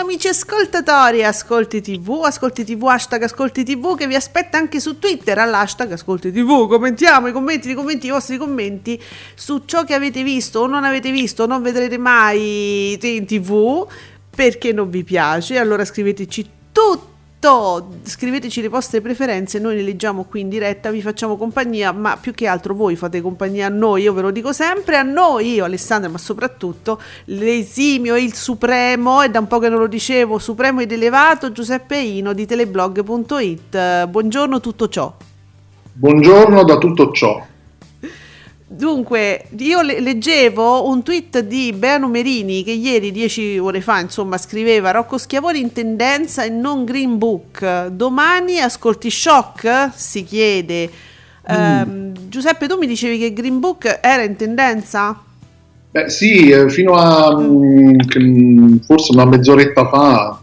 Amici ascoltatori, Ascolti TV, Ascolti TV, hashtag Ascolti TV che vi aspetta anche su Twitter all'hashtag Ascolti TV. Commentiamo i commenti, i commenti, i vostri commenti su ciò che avete visto o non avete visto o non vedrete mai in TV perché non vi piace. Allora scriveteci tutto, scriveteci le vostre preferenze, noi le leggiamo qui in diretta, vi facciamo compagnia, ma più che altro voi fate compagnia a noi, io ve lo dico sempre, a noi, io Alessandra, ma soprattutto l'esimio, il supremo, e da un po' che non lo dicevo, supremo ed elevato Giuseppe Ino di teleblog.it. Buongiorno tutto ciò. Buongiorno da tutto ciò. Dunque, io le- leggevo un tweet di Bea Numerini che ieri, dieci ore fa, insomma, scriveva Rocco Schiavone in tendenza e non Green Book. Domani ascolti shock? Si chiede. Ehm, Giuseppe, tu mi dicevi che Green Book era in tendenza? Beh, sì, eh, fino a mm, che, mm, forse una mezz'oretta fa,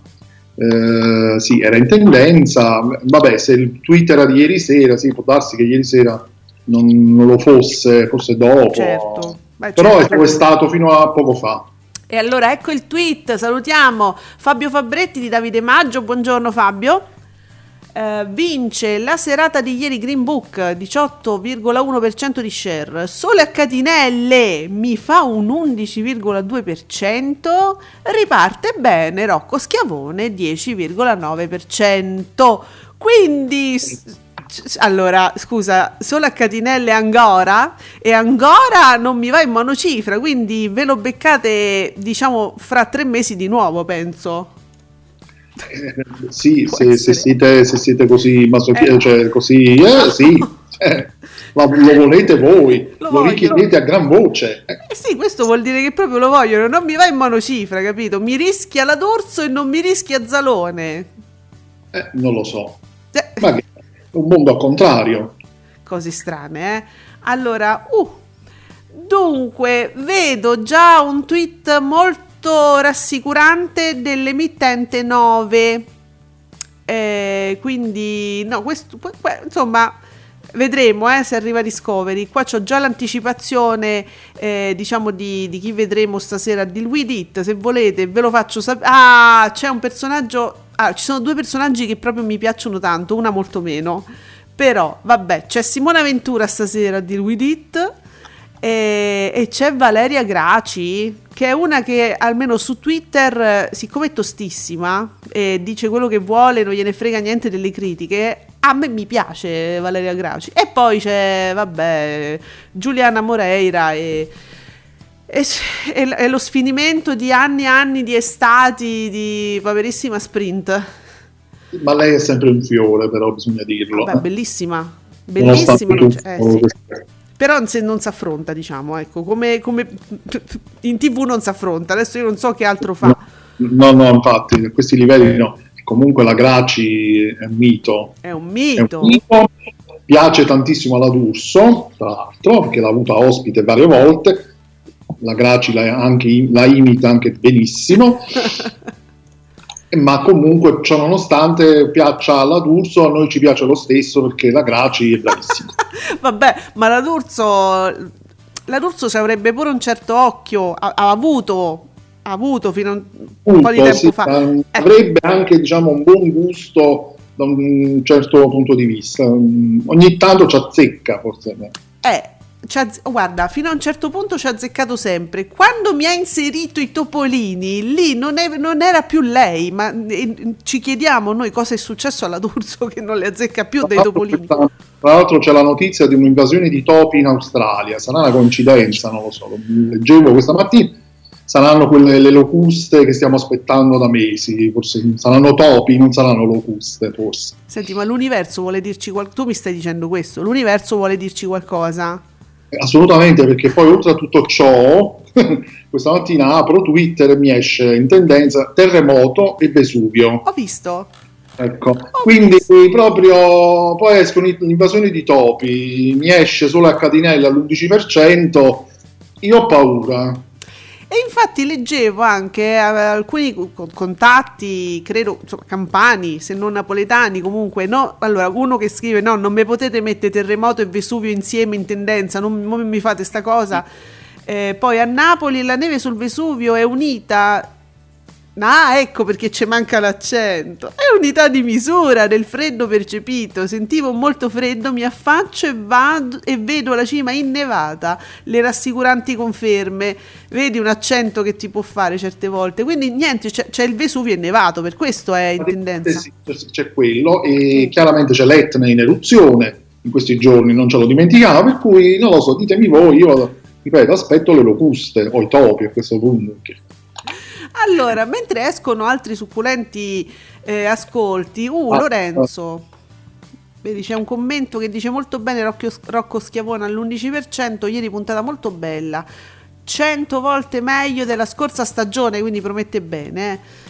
eh, sì, era in tendenza. Vabbè, se il tweet era di ieri sera, sì, può darsi che ieri sera non, non lo fosse, forse dopo. Certo. Beh, Però certo. è, stato fino a poco fa. E allora ecco il tweet, salutiamo Fabio Fabretti di Davide Maggio, buongiorno Fabio. Eh, vince la serata di ieri Green Book 18,1% di share Sole a catinelle mi fa un 11,2% riparte bene Rocco Schiavone 10,9% quindi allora scusa solo a catinelle Angora e Angora non mi va in monocifra quindi ve lo beccate diciamo fra tre mesi di nuovo penso Eh, Sì, se, se siete, se siete così masochisti, Eh. cioè così, eh, sì, eh, ma lo volete voi, Lo lo, richiedete a gran voce. Eh, sì, questo vuol dire che proprio lo vogliono, non mi va in monocifra, capito? Mi rischia la D'Orso e non mi rischia Zalone. eh, non lo so. Eh, Ma che è un mondo al contrario. cose strane, eh. Allora, uh, dunque, vedo già un tweet molto rassicurante dell'emittente 9. Eh, quindi, no, questo, que- que- insomma, vedremo eh, se arriva Discovery. Qua c'ho già l'anticipazione, eh, diciamo, di, di chi vedremo stasera di We It. Se volete, ve lo faccio sapere. Ah, c'è un personaggio. Ah, ci sono due personaggi che proprio mi piacciono tanto, una molto meno. Però, vabbè, c'è Simona Ventura stasera di We It. E, e c'è Valeria Graci, che è una che almeno su Twitter, siccome è tostissima e dice quello che vuole, non gliene frega niente delle critiche. A me mi piace Valeria Graci. E poi c'è, vabbè, Giuliana Moreira e, e lo sfinimento di anni e anni di estati di Poverissima Sprint. Ma lei è sempre un fiore, però bisogna dirlo. Vabbè, eh. bellissima. Bellissima. non c'è- eh, sì. Però se non si affronta, diciamo, ecco, come, come in tv non si affronta, adesso io non so che altro fa. No, no, infatti, a questi livelli no. Comunque la Graci è un mito. È un È mito. un mito. Piace tantissimo alla D'Urso, tra l'altro, perché l'ha avuta ospite varie volte. La Graci la, anche- la imita anche benissimo. ma comunque ciò nonostante piaccia alla D'Urso a noi ci piace lo stesso perché la Graci è bravissima Vabbè, ma la D'Urso, la D'Urso ci avrebbe pure un certo occhio, ha, ha avuto, ha avuto fino a un, un po' di Punto, tempo sì, fa. Eh, avrebbe anche diciamo un buon gusto da un certo punto di vista ogni tanto ci azzecca forse Eh, guarda, fino a un certo punto ci ha azzeccato sempre. Quando mi ha inserito i topolini, lì non, è- non era più lei, ma eh, ci chiediamo noi cosa è successo alla D'Urso che non le azzecca più dei topolini. Tra l'altro c'è la notizia di un'invasione di topi in Australia, sarà una coincidenza, non lo so, lo leggevo questa mattina, saranno quelle le locuste che stiamo aspettando da mesi, forse saranno topi, non saranno locuste forse. Senti, ma l'universo vuole dirci qualcosa? Tu mi stai dicendo questo? L'universo vuole dirci qualcosa? Assolutamente, perché poi oltre a tutto ciò, questa mattina apro Twitter e mi esce in tendenza terremoto e Vesuvio. Ho visto. Ecco, quindi proprio poi escono l'invasione di topi, mi esce solo a catinella all'11%, io ho paura. E infatti leggevo anche eh, alcuni co- contatti, credo, insomma, campani, se non napoletani, comunque, no? Allora, uno che scrive, no, non mi potete mettere terremoto e Vesuvio insieme in tendenza, non, non mi fate sta cosa. Eh, poi a Napoli la neve sul Vesuvio è unita... Ah, ecco perché ci manca l'accento. È unità di misura del freddo percepito. Sentivo molto freddo, mi affaccio e vado e vedo la cima innevata. Le rassicuranti conferme. Vedi un accento che ti può fare certe volte. Quindi niente, c'è, c'è il Vesuvio innevato, per questo è in tendenza. Sì, c'è- quello e chiaramente c'è l'Etna in eruzione in questi giorni, non ce lo dimentichiamo, per cui non lo so, ditemi voi, io ripeto, aspetto le locuste o i topi a questo punto. perché- Allora, mentre escono altri succulenti eh, ascolti, uh, Ah, Lorenzo. Vedi, c'è un commento che dice molto bene Rocchio- Rocco Schiavone all'11%, ieri puntata molto bella, 100 volte meglio della scorsa stagione, quindi promette bene. eh.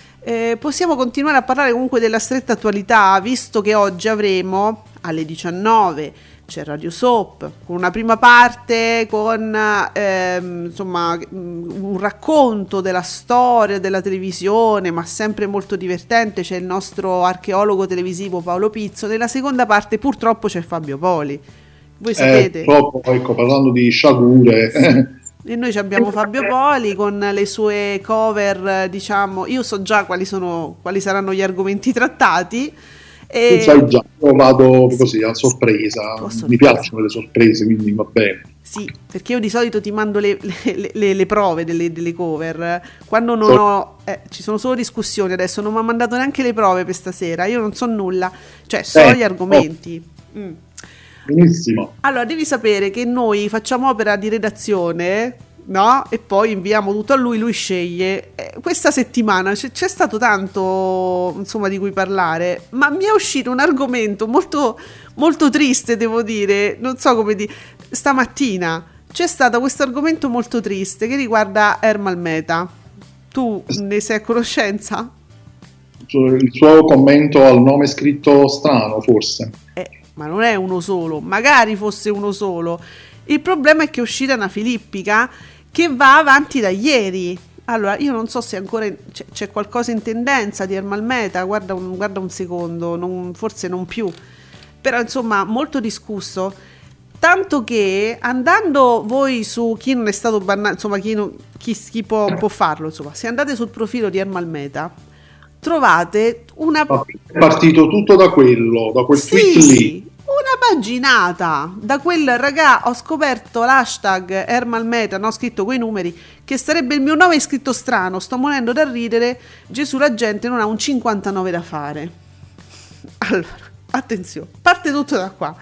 Eh, possiamo continuare a parlare comunque della stretta attualità, visto che oggi avremo alle 19 c'è Radio Soap con una prima parte con ehm, insomma mm, un racconto della storia della televisione ma sempre molto divertente. C'è il nostro archeologo televisivo Paolo Pizzo. Nella seconda parte purtroppo c'è Fabio Poli. Voi Eh, sapete? purtroppo, ecco, parlando di sciagure, e noi abbiamo Fabio Poli con le sue cover eh, diciamo io so già quali sono quali saranno gli argomenti trattati e sai già, io vado così a sorpresa, Oh, sorpresa. mi piacciono le sorprese, quindi va bene. Sì, perché io di solito ti mando le, le- le- le prove delle, delle cover. Quando non So- ho. eh, ci sono solo discussioni adesso, non mi ha mandato neanche le prove per stasera. Io non so nulla. Cioè, so Eh, gli argomenti. Mm. Benissimo. Allora, devi sapere che noi facciamo opera di redazione, no? E poi inviamo tutto a lui, lui sceglie. Eh, questa settimana c'è, c'è stato tanto, insomma, di cui parlare, ma mi è uscito un argomento molto, molto triste, devo dire. Non so come dire. Stamattina c'è stato questo argomento molto triste che riguarda Ermal Meta. Tu ne sei a conoscenza? Il suo commento al nome scritto strano, forse. Eh, ma non è uno solo, magari fosse uno solo. Il problema è che è uscita una filippica che va avanti da ieri. Allora, io non so se ancora c'è, c'è qualcosa in tendenza di Ermal Meta, guarda un, guarda un secondo, non- forse non più. Però insomma, molto discusso. Tanto che andando voi su chi non è stato bannato, insomma, chi, non- chi- chi può, può farlo, insomma, se andate sul profilo di Ermal Meta, trovate una È partito tutto da quello, da quel tweet lì. Una paginata. Da quel ragà ho scoperto l'hashtag Ermalmeta, no, ho scritto quei numeri, che sarebbe il mio nome scritto strano. Sto morendo da ridere. Gesù la gente non ha un 59 da fare. Allora, attenzione, parte tutto da qua.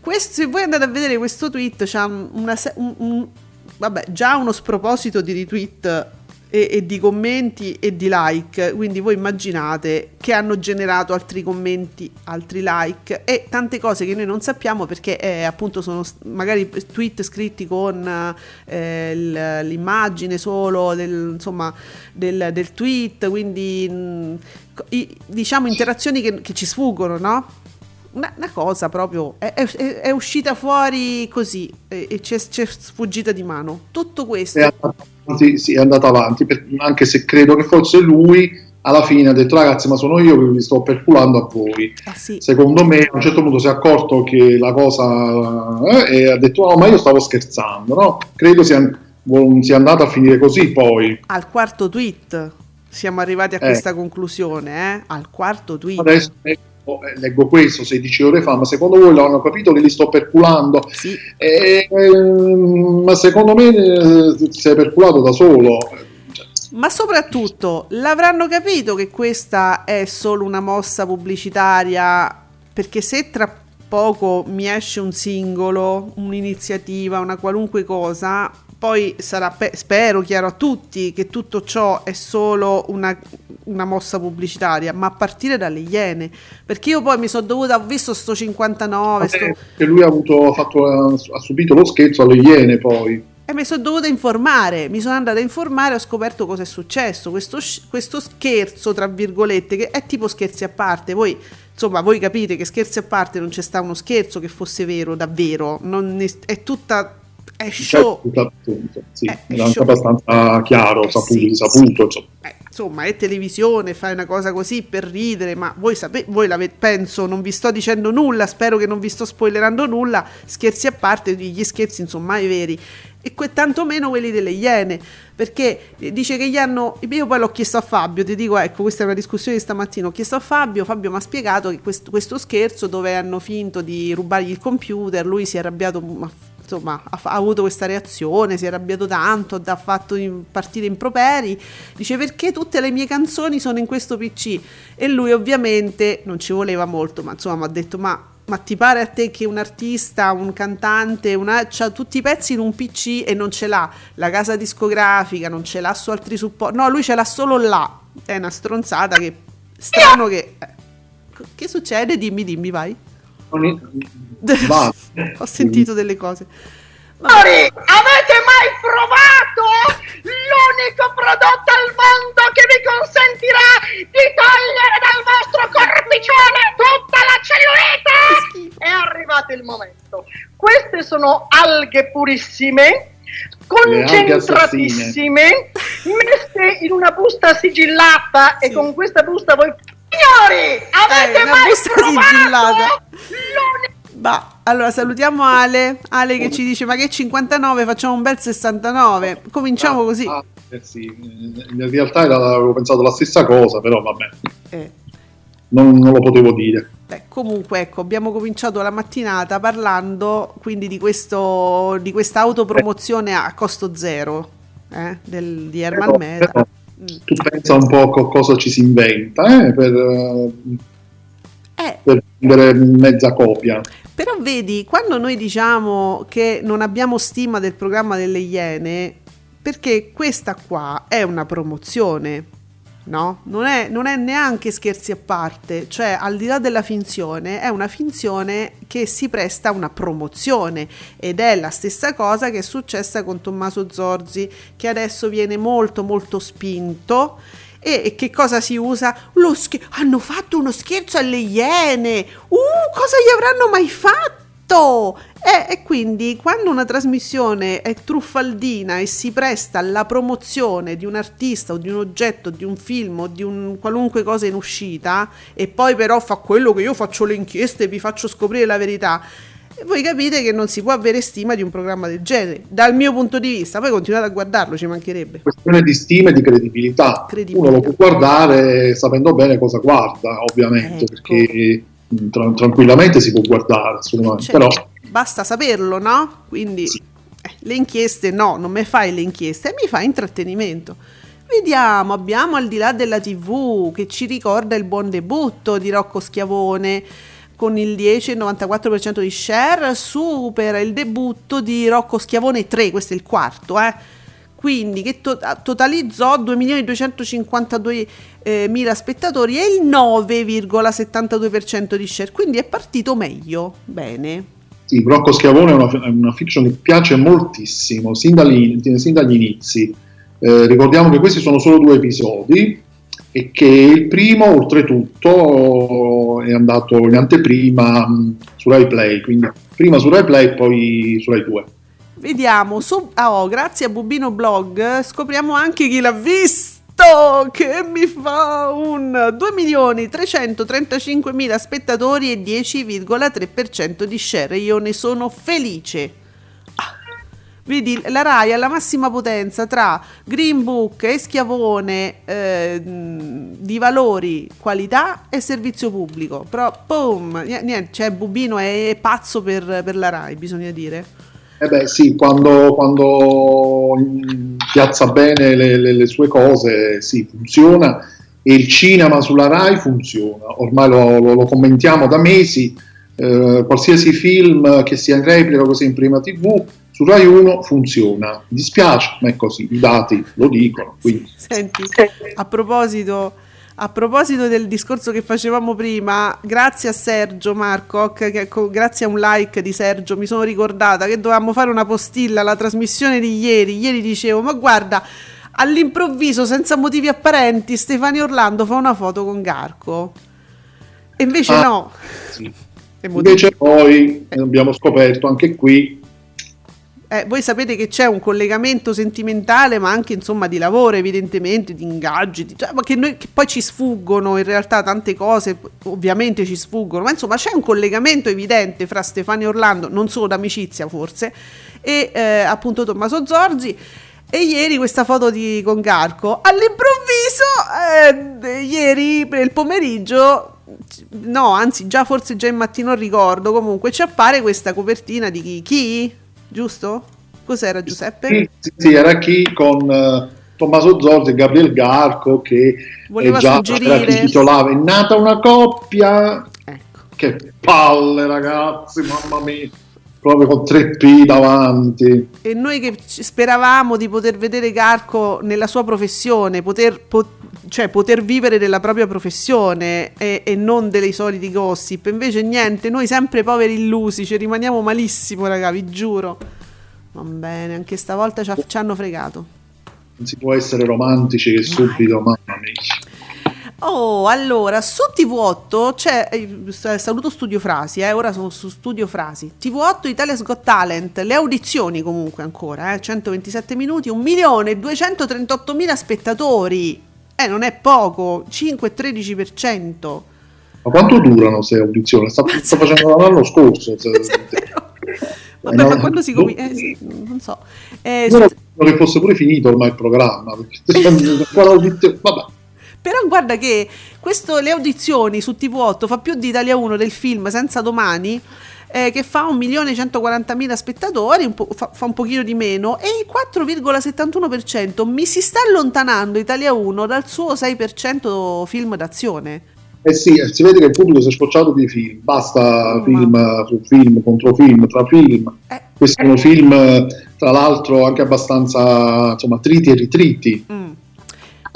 Questo, se voi andate a vedere questo tweet, c'ha una, un- un- vabbè, già uno sproposito di retweet e, e di commenti e di like, quindi voi immaginate che hanno generato altri commenti, altri like e tante cose che noi non sappiamo perché eh, appunto sono magari tweet scritti con eh, l'immagine solo del, insomma, del, del tweet, quindi mh, co- i- diciamo interazioni che, che ci sfuggono, no? Una, una cosa proprio è, è- è uscita fuori così e, e ci è sfuggita di mano. Tutto questo Avanti, sì, è andata avanti, per- anche se credo che forse lui alla fine ha detto ragazzi ma sono io che vi sto perculando a voi. Ah, sì. Secondo me a un certo punto si è accorto che la cosa eh, e ha detto no ma io stavo scherzando, no? Credo sia, sia andata a finire così poi. al quarto tweet siamo arrivati a Eh. questa conclusione, eh? al quarto tweet. Adesso, eh, oh, eh, leggo questo 16 ore fa, ma secondo voi l'hanno capito che li sto perculando? Sì. Eh, ehm, ma secondo me eh, si è perculato da solo. Ma soprattutto l'avranno capito che questa è solo una mossa pubblicitaria perché se tra poco mi esce un singolo, un'iniziativa, una qualunque cosa, poi sarà, pe- spero chiaro a tutti che tutto ciò è solo una, una mossa pubblicitaria, ma a partire dalle Iene, perché io poi mi sono dovuta, ho visto sto 59, sto, che lui ha, avuto, fatto, ha subito lo scherzo alle Iene poi. E mi sono dovuta informare, mi sono andata a informare e ho scoperto cosa è successo. Questo, questo scherzo, tra virgolette, che è tipo scherzi a parte. Voi, insomma, voi capite che scherzi a parte non c'è sta uno scherzo che fosse vero, davvero. Non ne- è tutta. È show. Certo, appunto, sì, era anche show. abbastanza chiaro, Eh, saputo, sì, saputo, insomma. Eh, insomma, è televisione, fai una cosa così per ridere, ma voi sapete, voi l'avete, penso, non vi sto dicendo nulla, spero che non vi sto spoilerando nulla, scherzi a parte, gli scherzi insomma mai veri, e que- tantomeno quelli delle Iene, perché eh, dice che gli hanno, io poi l'ho chiesto a Fabio, ti dico, ecco, questa è una discussione di stamattina, ho chiesto a Fabio, Fabio mi ha spiegato che questo, questo scherzo dove hanno finto di rubargli il computer, lui si è arrabbiato, ma insomma ha, ha avuto questa reazione, si è arrabbiato tanto, ha fatto in- partire improperi, dice perché tutte le mie canzoni sono in questo PC e lui ovviamente non ci voleva molto, ma insomma mi ha detto ma, ma ti pare a te che un artista, un cantante, una, ha tutti i pezzi in un PC e non ce l'ha la casa discografica, non ce l'ha su altri supporti, no lui ce l'ha solo là, è una stronzata che strano che... eh, Che succede? Dimmi, dimmi, vai. Ho sentito delle cose. Signori, avete mai provato l'unico prodotto al mondo che vi consentirà di togliere dal vostro corpicione tutta la cellulite? È arrivato il momento. Queste sono alghe purissime, concentratissime, messe in una busta sigillata e Sì. con questa busta voi... Signori, avete Eh, mai provato sigillata. l'unico Bah, allora salutiamo Ale, Ale che ci dice ma che 59 facciamo un bel 69, cominciamo così. Ah, eh sì, in realtà avevo pensato la stessa cosa, però vabbè, Eh, non, non lo potevo dire. beh, comunque ecco, abbiamo cominciato la mattinata parlando quindi di, questo, di questa autopromozione a costo zero eh, del, di Herman Però- Meta. però Mm. tu pensa un po' co- cosa ci si inventa eh, per, Eh, per vendere mezza copia. Però vedi, quando noi diciamo che non abbiamo stima del programma delle Iene, perché questa qua è una promozione, no? Non è, non è neanche scherzi a parte, cioè al di là della finzione, è una finzione che si presta a una promozione ed è la stessa cosa che è successa con Tommaso Zorzi, che adesso viene molto molto spinto. E, e che cosa si usa? Lo scher- hanno fatto uno scherzo alle iene! Uh, cosa gli avranno mai fatto? E, e quindi quando una trasmissione è truffaldina e si presta alla promozione di un artista o di un oggetto, di un film o di un qualunque cosa in uscita, e poi però fa quello che io faccio le inchieste e vi faccio scoprire la verità, voi capite che non si può avere stima di un programma del genere, dal mio punto di vista. Poi continuate a guardarlo, ci mancherebbe. questione di stima e di credibilità. Credibilità. Uno lo può guardare sapendo bene cosa guarda, ovviamente, Ecco. perché tra- tranquillamente si può guardare, assolutamente. Cioè, però basta saperlo, no? Quindi Sì. eh, le inchieste no, non mi fai le inchieste, mi fai intrattenimento. Vediamo, abbiamo al di là della TV che ci ricorda il buon debutto di Rocco Schiavone con il 10,94% di share, supera il debutto di Rocco Schiavone 3, questo è il quarto, eh. Quindi che to- totalizzò 2.252.000 eh, spettatori e il 9,72% di share, quindi è partito meglio. Bene. sì, Rocco Schiavone è una, è una fiction che piace moltissimo, sin, dagli- sin dagli inizi. Eh, ricordiamo che questi sono solo due episodi e che il primo, oltretutto, è andato in anteprima mh, su Rai Play, quindi prima su Rai Play e poi su Rai 2. Vediamo, su- ah, oh, grazie a Bubino Blog scopriamo anche chi l'ha visto che mi fa un 2.335.000 spettatori e 10,3% di share. Io ne sono felice. Vedi, la RAI alla massima potenza tra Green Book e Schiavone eh, di valori, qualità e servizio pubblico. Però, boom, nie- niente, cioè Bubino è, è pazzo per, per la RAI, bisogna dire. Eh beh sì, quando, quando piazza bene le, le- le sue cose, sì, funziona e il cinema sulla RAI funziona. Ormai lo, lo- lo commentiamo da mesi, eh, qualsiasi film che sia in replica sia in prima TV, su Rai 1 funziona. Mi dispiace, ma è così, i dati lo dicono. Quindi. Senti, a proposito, a proposito del discorso che facevamo prima, grazie a Sergio Marco, che grazie a un like di Sergio mi sono ricordata che dovevamo fare una postilla alla trasmissione di ieri. Ieri dicevo, ma guarda, all'improvviso, senza motivi apparenti, Stefania Orlando fa una foto con Garco. E invece Ah, no. sì. Invece poi eh, abbiamo scoperto anche qui Eh, voi sapete che c'è un collegamento sentimentale, ma anche insomma di lavoro, evidentemente, di ingaggi, di- cioè, ma che, noi, che poi ci sfuggono in realtà tante cose, ovviamente ci sfuggono, ma insomma c'è un collegamento evidente fra Stefania Orlando, non solo d'amicizia forse, e eh, appunto Tommaso Zorzi. E ieri questa foto di con Garco, all'improvviso, eh, ieri il pomeriggio, no, anzi già forse già in mattino ricordo, comunque ci appare questa copertina di chi? Chi? Giusto? Cos'era Giuseppe? Sì, sì, sì, era chi con eh, Tommaso Zorzi e Gabriel Garco che Voleva eh, già suggerire. titolava È nata una coppia. Ecco. Che palle, ragazzi, mamma mia. Proprio con tre P davanti. E noi che speravamo di poter vedere Garco nella sua professione, poter, po- cioè poter vivere della propria professione e, e non dei soliti gossip, invece niente, noi sempre poveri illusi, ci rimaniamo malissimo, raga, vi giuro. Va bene, anche stavolta ci, ha- ci hanno fregato. Non si può essere romantici che subito, mamma mia. Oh, allora, su TV8 c'è, eh, saluto Studio Frasi, eh, ora sono su Studio Frasi. TV8 Italia's Got Talent, le audizioni comunque ancora, eh, 127 minuti, 1.238.000 spettatori. Eh, non è poco, 5,13%. Ma quanto durano queste audizioni? Sta, sta facendo dall'anno scorso. se- Vabbè, no, ma quando si no. comincia? Eh, sì, non so. Eh, su- che fosse pure finito ormai il programma. perché Vabbè. Però guarda che questo, le audizioni su TV8 fa più di Italia 1 del film Senza Domani, eh, che fa 1.140.000 spettatori, un fa, fa un pochino di meno, e il 4,71% mi si sta allontanando Italia 1 dal suo 6% film d'azione. Eh sì, eh, si vede che il pubblico si è scocciato di film, basta Oh, film eh, su film, contro film, tra film. Eh, Questi sono film, tra l'altro, anche abbastanza insomma, triti e ritriti. mm.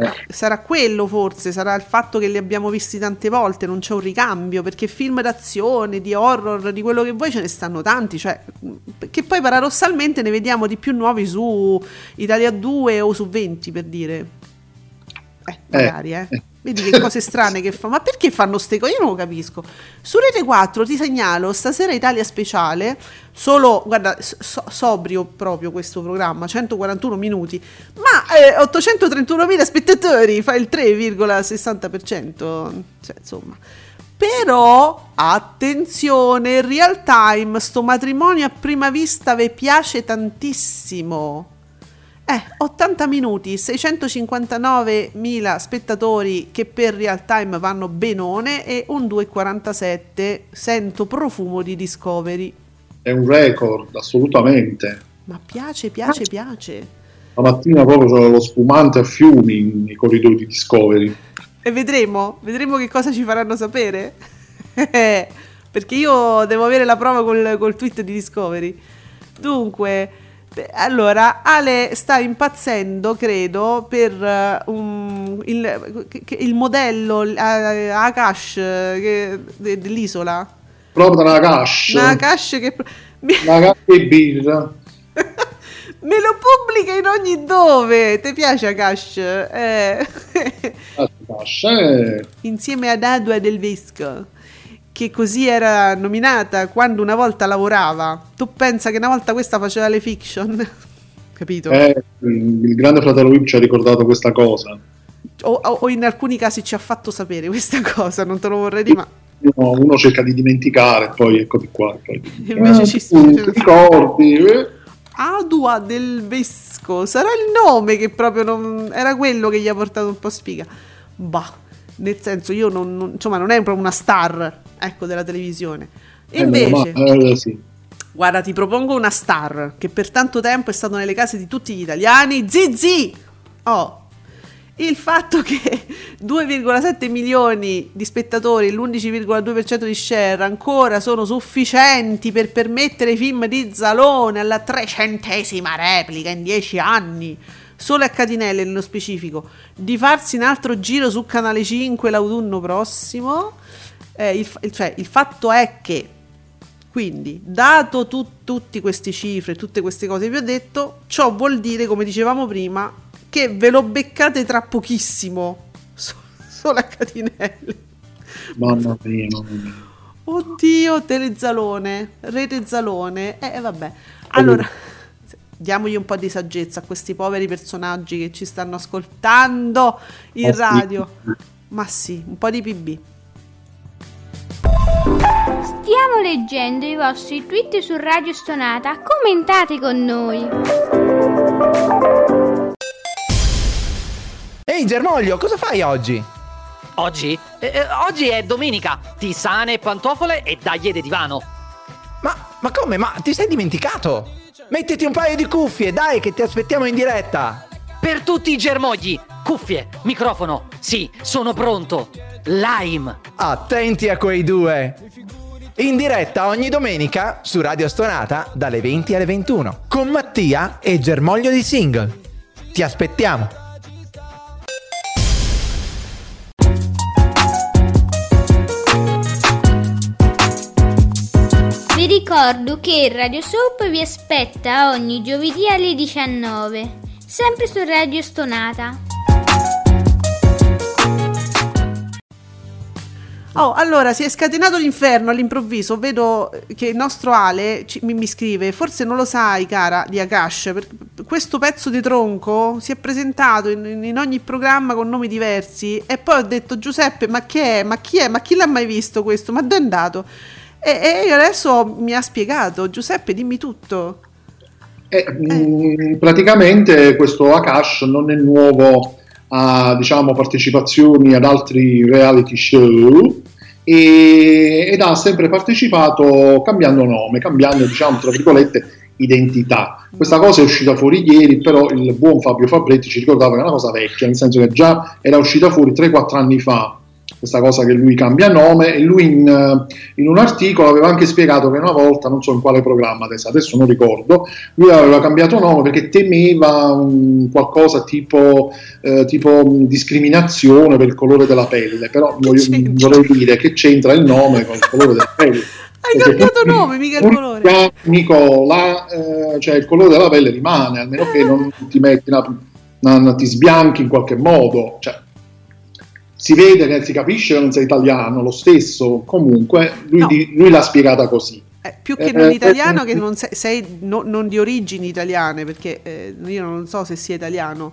Eh. Sarà quello forse, sarà il fatto che li abbiamo visti tante volte, non c'è un ricambio, perché film d'azione, di horror, di quello che vuoi ce ne stanno tanti, cioè, che poi paradossalmente ne vediamo di più nuovi su Italia 2 o su 20 per dire. Eh, magari, eh. eh. Vedi che cose strane che fa. Ma perché fanno ste cose? Io non lo capisco. Su Rete 4 ti segnalo stasera Italia speciale. Solo, guarda, so- sobrio proprio questo programma, 141 minuti. Ma eh, 831.000 spettatori, fa il 3,60%. Cioè, insomma. Però, attenzione, real time, sto matrimonio a prima vista vi piace tantissimo. Eh, 80 minuti, 659.000 spettatori che per real time vanno benone e un 2,47 sento profumo di Discovery. È un record, assolutamente. Ma piace, piace, piace. La mattina proprio c'era lo spumante a fiumi nei corridoi di Discovery. E vedremo, vedremo che cosa ci faranno sapere. Perché io devo avere la prova col, col tweet di Discovery. Dunque, allora, Ale sta impazzendo, credo, per un- il, il modello eh, Akash che- de- dell'isola. Proprio da Nagash. Nakash che mi- Nagash e birra. me lo pubblica in ogni dove. Ti piace Akash? Eh. Nagash, eh. insieme ad Adua del Vesco, che così era nominata quando una volta lavorava. Tu pensa che una volta questa faceva le fiction? Capito? Eh, il grande fratello Vip ci ha ricordato questa cosa. O, o- in alcuni casi ci ha fatto sapere questa cosa, non te lo vorrei dire, ma Uno, uno cerca di dimenticare, poi eccoti qua. Poi, Invece ci tu succede. ti ricordi? eh? Adua del Vesco. Sarà il nome che proprio non. Era quello che gli ha portato un po' sfiga. Bah, nel senso, io non, non- insomma, non è proprio una star, ecco, della televisione. Eh, Invece, eh, sì. guarda, ti propongo una star che per tanto tempo è stato nelle case di tutti gli italiani. Zizi! Oh, il fatto che 2,7 milioni di spettatori, l'11,2% di share ancora sono sufficienti per permettere ai film di Zalone alla trecentesima replica in 10 anni, solo a Catinelle nello specifico, di farsi un altro giro su Canale 5 l'autunno prossimo. eh, il, cioè, il fatto è che quindi, dato tu- tutte queste cifre, tutte queste cose che vi ho detto, ciò vuol dire, come dicevamo prima, che ve lo beccate tra pochissimo. So- solo a catinelle. Mamma mia, mamma mia. Oddio, Telezalone, Rete Zalone. Eh, vabbè. Allora, diamogli un po' di saggezza a questi poveri personaggi che ci stanno ascoltando in sì. radio. Ma sì, un po' di PB. Stiamo leggendo i vostri tweet su Radio Stonata. Commentate con noi. Ehi Germoglio, cosa fai oggi? Oggi? Eh, eh, oggi è domenica. Tisane, pantofole e taglie di divano. Ma, ma come? Ma ti sei dimenticato? Mettiti un paio di cuffie, dai, che ti aspettiamo in diretta. Per tutti i germogli, cuffie, microfono. Sì, sono pronto. Lime. Attenti a quei due. In diretta ogni domenica su Radio Stonata dalle 20 alle 21 con Mattia e Germoglio di Single. Ti aspettiamo. Ricordo che Radio Soap vi aspetta ogni giovedì alle 19, sempre su Radio Stonata. Oh, allora si è scatenato l'inferno all'improvviso. Vedo che il nostro Ale ci- mi, mi scrive: Forse non lo sai, cara di Akash. questo pezzo di tronco si è presentato in- in ogni programma con nomi diversi. E poi ho detto: Giuseppe, ma che è? Ma chi è? Ma chi l'ha mai visto questo? Ma dove è andato? E, e adesso mi ha spiegato: Giuseppe, dimmi tutto. Eh, mh, praticamente questo Akash non è nuovo a diciamo, partecipazioni ad altri reality show e- ed ha sempre partecipato cambiando nome, cambiando diciamo tra virgolette identità. Questa cosa è uscita fuori ieri, però il buon Fabio Fabretti ci ricordava che è una cosa vecchia, nel senso che già era uscita fuori 3-4 anni fa questa cosa che lui cambia nome e lui in, eh, in un articolo aveva anche spiegato che una volta, non so in quale programma adesso, adesso non ricordo, lui aveva cambiato nome perché temeva un qualcosa tipo, eh, tipo mh, discriminazione per il colore della pelle, però voglio- vorrei dire che c'entra il nome con il colore della pelle. Hai cambiato nome, mica il colore. Nicola, eh, cioè il colore della pelle rimane, almeno che non ti metti una, una- ti sbianchi in qualche modo, cioè, si vede che si capisce che non sei italiano, lo stesso, comunque lui, No. di- lui l'ha spiegata così. Eh, più che Eh, non eh, italiano, eh, che non sei, sei no- non di origini italiane, perché eh, io non so se sia italiano.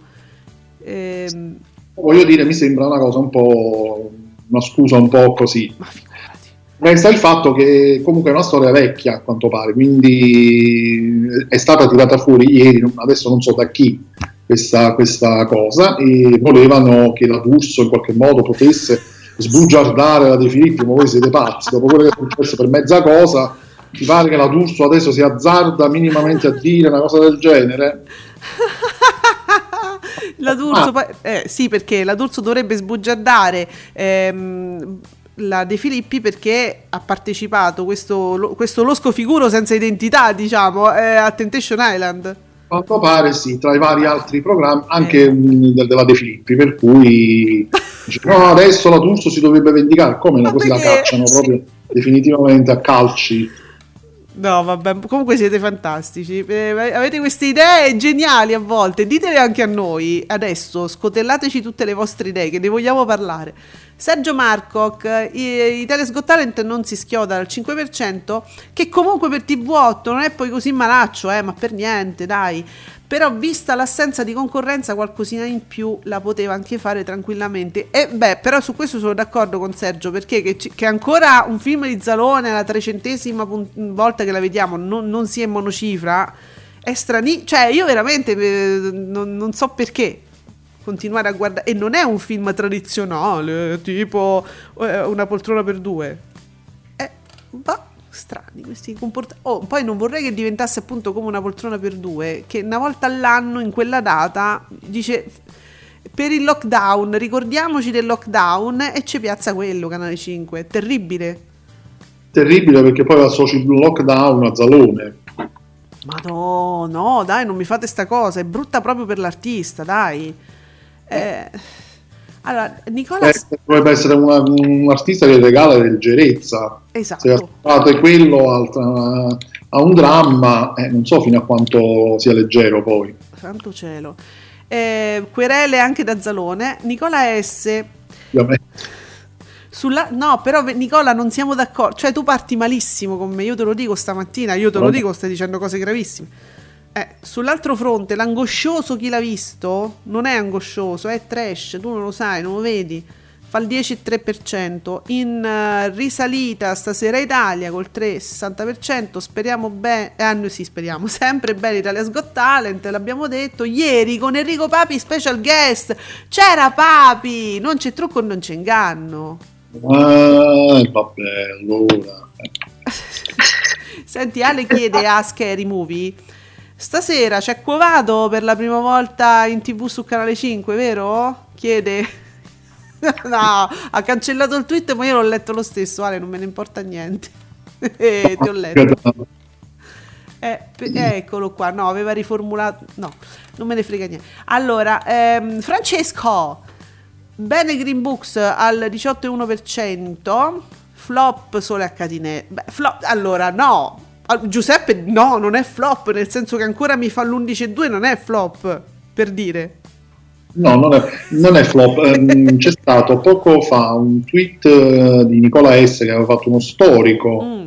Ehm, Voglio dire, mi sembra una cosa un po', una scusa un po' così. ma figurati. Resta il fatto che comunque è una storia vecchia a quanto pare, quindi è stata tirata fuori ieri, adesso non so da chi, questa, questa cosa e volevano che la D'Urso in qualche modo potesse sbugiardare la De Filippi, ma voi siete pazzi, dopo quello che è successo per mezza cosa, ti pare che la D'Urso adesso si azzarda minimamente a dire una cosa del genere? La D'Urso, Ah. eh, sì, perché la D'Urso dovrebbe sbugiardare ehm, la De Filippi perché ha partecipato questo, questo losco figuro senza identità, diciamo, eh, a Temptation Island. Quanto pare sì, tra i vari altri programmi, anche Eh. del- della De Filippi, per cui dice, no, adesso la D'Urso si dovrebbe vendicare, come no, così la cacciano Sì. proprio definitivamente a calci. No, vabbè, comunque siete fantastici. Eh, avete queste idee geniali a volte. Ditele anche a noi. Adesso scotellateci tutte le vostre idee, che ne vogliamo parlare. Sergio Marcoc, Italia Got Talent non si schioda al 5%, che comunque per TV8 non è poi così malaccio, eh, ma per niente, dai. Però vista l'assenza di concorrenza qualcosina in più la poteva anche fare tranquillamente. E beh, però su questo sono d'accordo con Sergio perché che, che ancora un film di Zalone alla trecentesima pun- volta che la vediamo non, non sia in monocifra È strani, cioè io veramente eh, non, non so perché continuare a guardare. E non è un film tradizionale, tipo eh, una poltrona per due. È bah, strani questi comportamenti. Oh, poi non vorrei che diventasse appunto come una poltrona per due, che una volta all'anno, in quella data, dice per il lockdown, ricordiamoci del lockdown e ci piazza quello, Canale 5. È terribile. Terribile perché poi associ il lockdown a Zalone. Ma no, no, dai, non mi fate sta cosa, è brutta proprio per l'artista, dai. Eh, allora, Nicola... Eh, dovrebbe essere una- un artista che regala leggerezza. Se Esatto. fate quello al- a un dramma, eh, non so fino a quanto sia leggero poi. Santo cielo. Eh, querele anche da Zalone. Nicola S. Sulla... No, però Nicola non siamo d'accordo. Cioè tu parti malissimo con me, io te lo dico stamattina, io te lo dico, stai dicendo cose gravissime. Eh, sull'altro fronte, l'angoscioso chi l'ha visto non è angoscioso, è trash, tu non lo sai, non lo vedi. Fa il 10,3%. In eh, risalita stasera Italia col 3,60%. Speriamo bene. Ah, noi sì, speriamo sempre bene Italia's Got Talent, l'abbiamo detto. Ieri con Enrico Papi, special guest. C'era Papi, non c'è trucco, non c'è inganno. Ah, vabbè, allora. Senti, Ale chiede a Scary Movie. Stasera c'è Quovato per la prima volta in tv su Canale 5, vero? Chiede. no, ha cancellato il tweet, ma io l'ho letto lo stesso, Ale, non me ne importa niente. Eh, Ti ho letto. Eh, eh, eccolo qua, no, aveva riformulato. No, non me ne frega niente. Allora, ehm, Francesco, bene Green Books al 18,1%, flop sole a catinelle. Flop, allora, no. Giuseppe, no, non è flop, nel senso che ancora mi fa l'11,2, non è flop, per dire. No, non è, non è flop. Ehm, C'è stato poco fa un tweet eh, di Nicola S che aveva fatto uno storico Mm,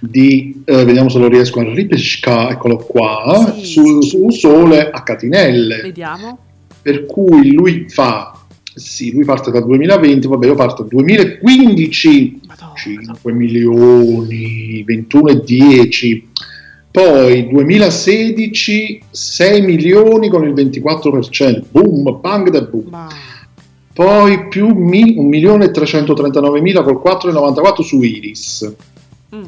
di, eh, vediamo se lo riesco a ripescare, eccolo qua, Sì. su, su Sole a catinelle. vediamo. Per cui lui fa, sì, lui parte dal 2020, vabbè, io parto dal 2015, Madonna. 5 milioni, 21 e 10. Poi 2016 6 milioni con il 24%, boom, bang da boom. Ma... Poi più mi- 1 milione e 339 mila col 4,94 su Iris. Mm.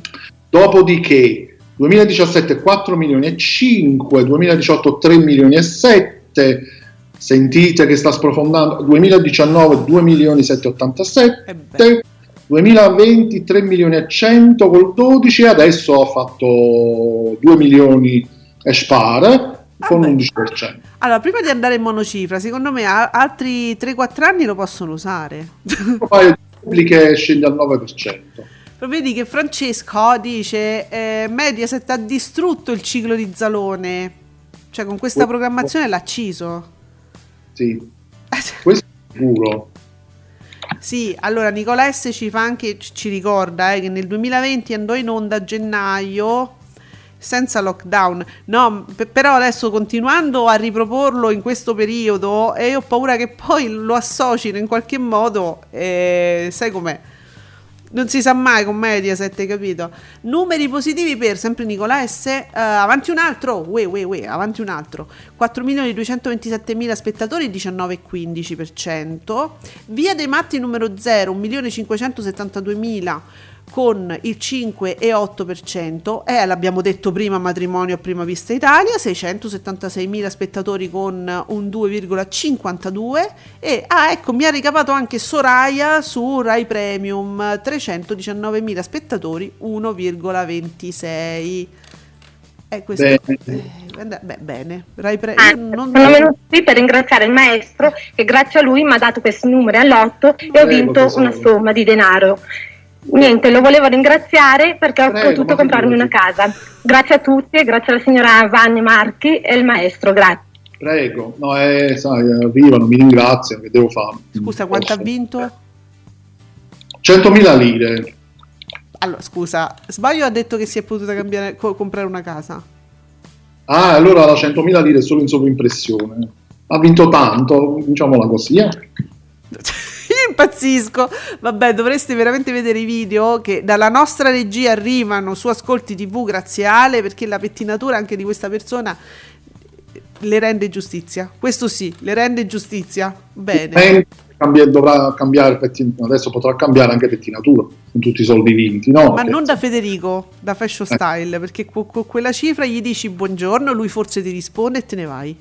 Dopodiché 2017 4 milioni e 5, 2018 3 milioni e 7, sentite che sta sprofondando, 2019 2 milioni e 787, Eh beh. 2020 3 milioni e 100 col 12 e adesso ha fatto 2 milioni e spara con Vabbè. l'11%. Allora, prima di andare in monocifra, secondo me altri 3-4 anni lo possono usare. Poi pubbliche scende al 9%. Però vedi che Francesco dice eh, Mediaset ha distrutto il ciclo di Zalone. Cioè, con questa Oh, programmazione l'ha acciso. Sì, questo è sicuro. Sì, allora Nicola S ci fa anche ci ricorda eh, che nel 2020 andò in onda a gennaio senza lockdown. No, pe- però adesso continuando a riproporlo in questo periodo e ho paura che poi lo associno in qualche modo, eh, sai com'è? Non si sa mai con Mediaset, capito? Numeri positivi per sempre Nicola S. eh, avanti un altro, uè, uè, uè, avanti un altro. 4.227.000 spettatori, 19,15%. Via dei Matti numero 0, 1.572.000 con il 5,8%. E l'abbiamo detto prima, matrimonio a prima vista Italia, 676.000 spettatori con un 2,52%. E, ah, ecco, mi ha ricapato anche Soraya su Rai Premium, 319.000 spettatori, 1,26%. Eh, questo Bene. eh, beh, bene. Rai Pre- Ah, non- sono venuto qui per ringraziare il maestro che grazie a lui mi ha dato questi numeri all'otto e ho Prego, vinto una somma di denaro. Niente, lo volevo ringraziare perché ho Prego, potuto comprarmi una casa. Grazie a tutti, e grazie alla signora Vanni Marchi e il maestro, grazie. Prego, no, eh, sai, arrivano, mi ringraziano, che devo fare? Scusa, quanto ha Posso. vinto? 100.000 lire. Allora, scusa, sbaglio ha detto che si è potuta cambiare, co- comprare una casa. Ah, allora la 100.000 lire è solo in sovrimpressione. Ha vinto tanto, diciamola così. eh. Impazzisco. Vabbè, dovreste veramente vedere i video che dalla nostra regia arrivano su Ascolti TV, grazie Ale, perché la pettinatura anche di questa persona le rende giustizia. Questo sì, le rende giustizia. Bene. Eh, cambia- dovrà cambiare adesso potrà cambiare anche pettinatura con tutti i soldi vinti, no? Ma non da Federico, da Fashion Eh. Style, perché con con quella cifra gli dici buongiorno, lui forse ti risponde e te ne vai.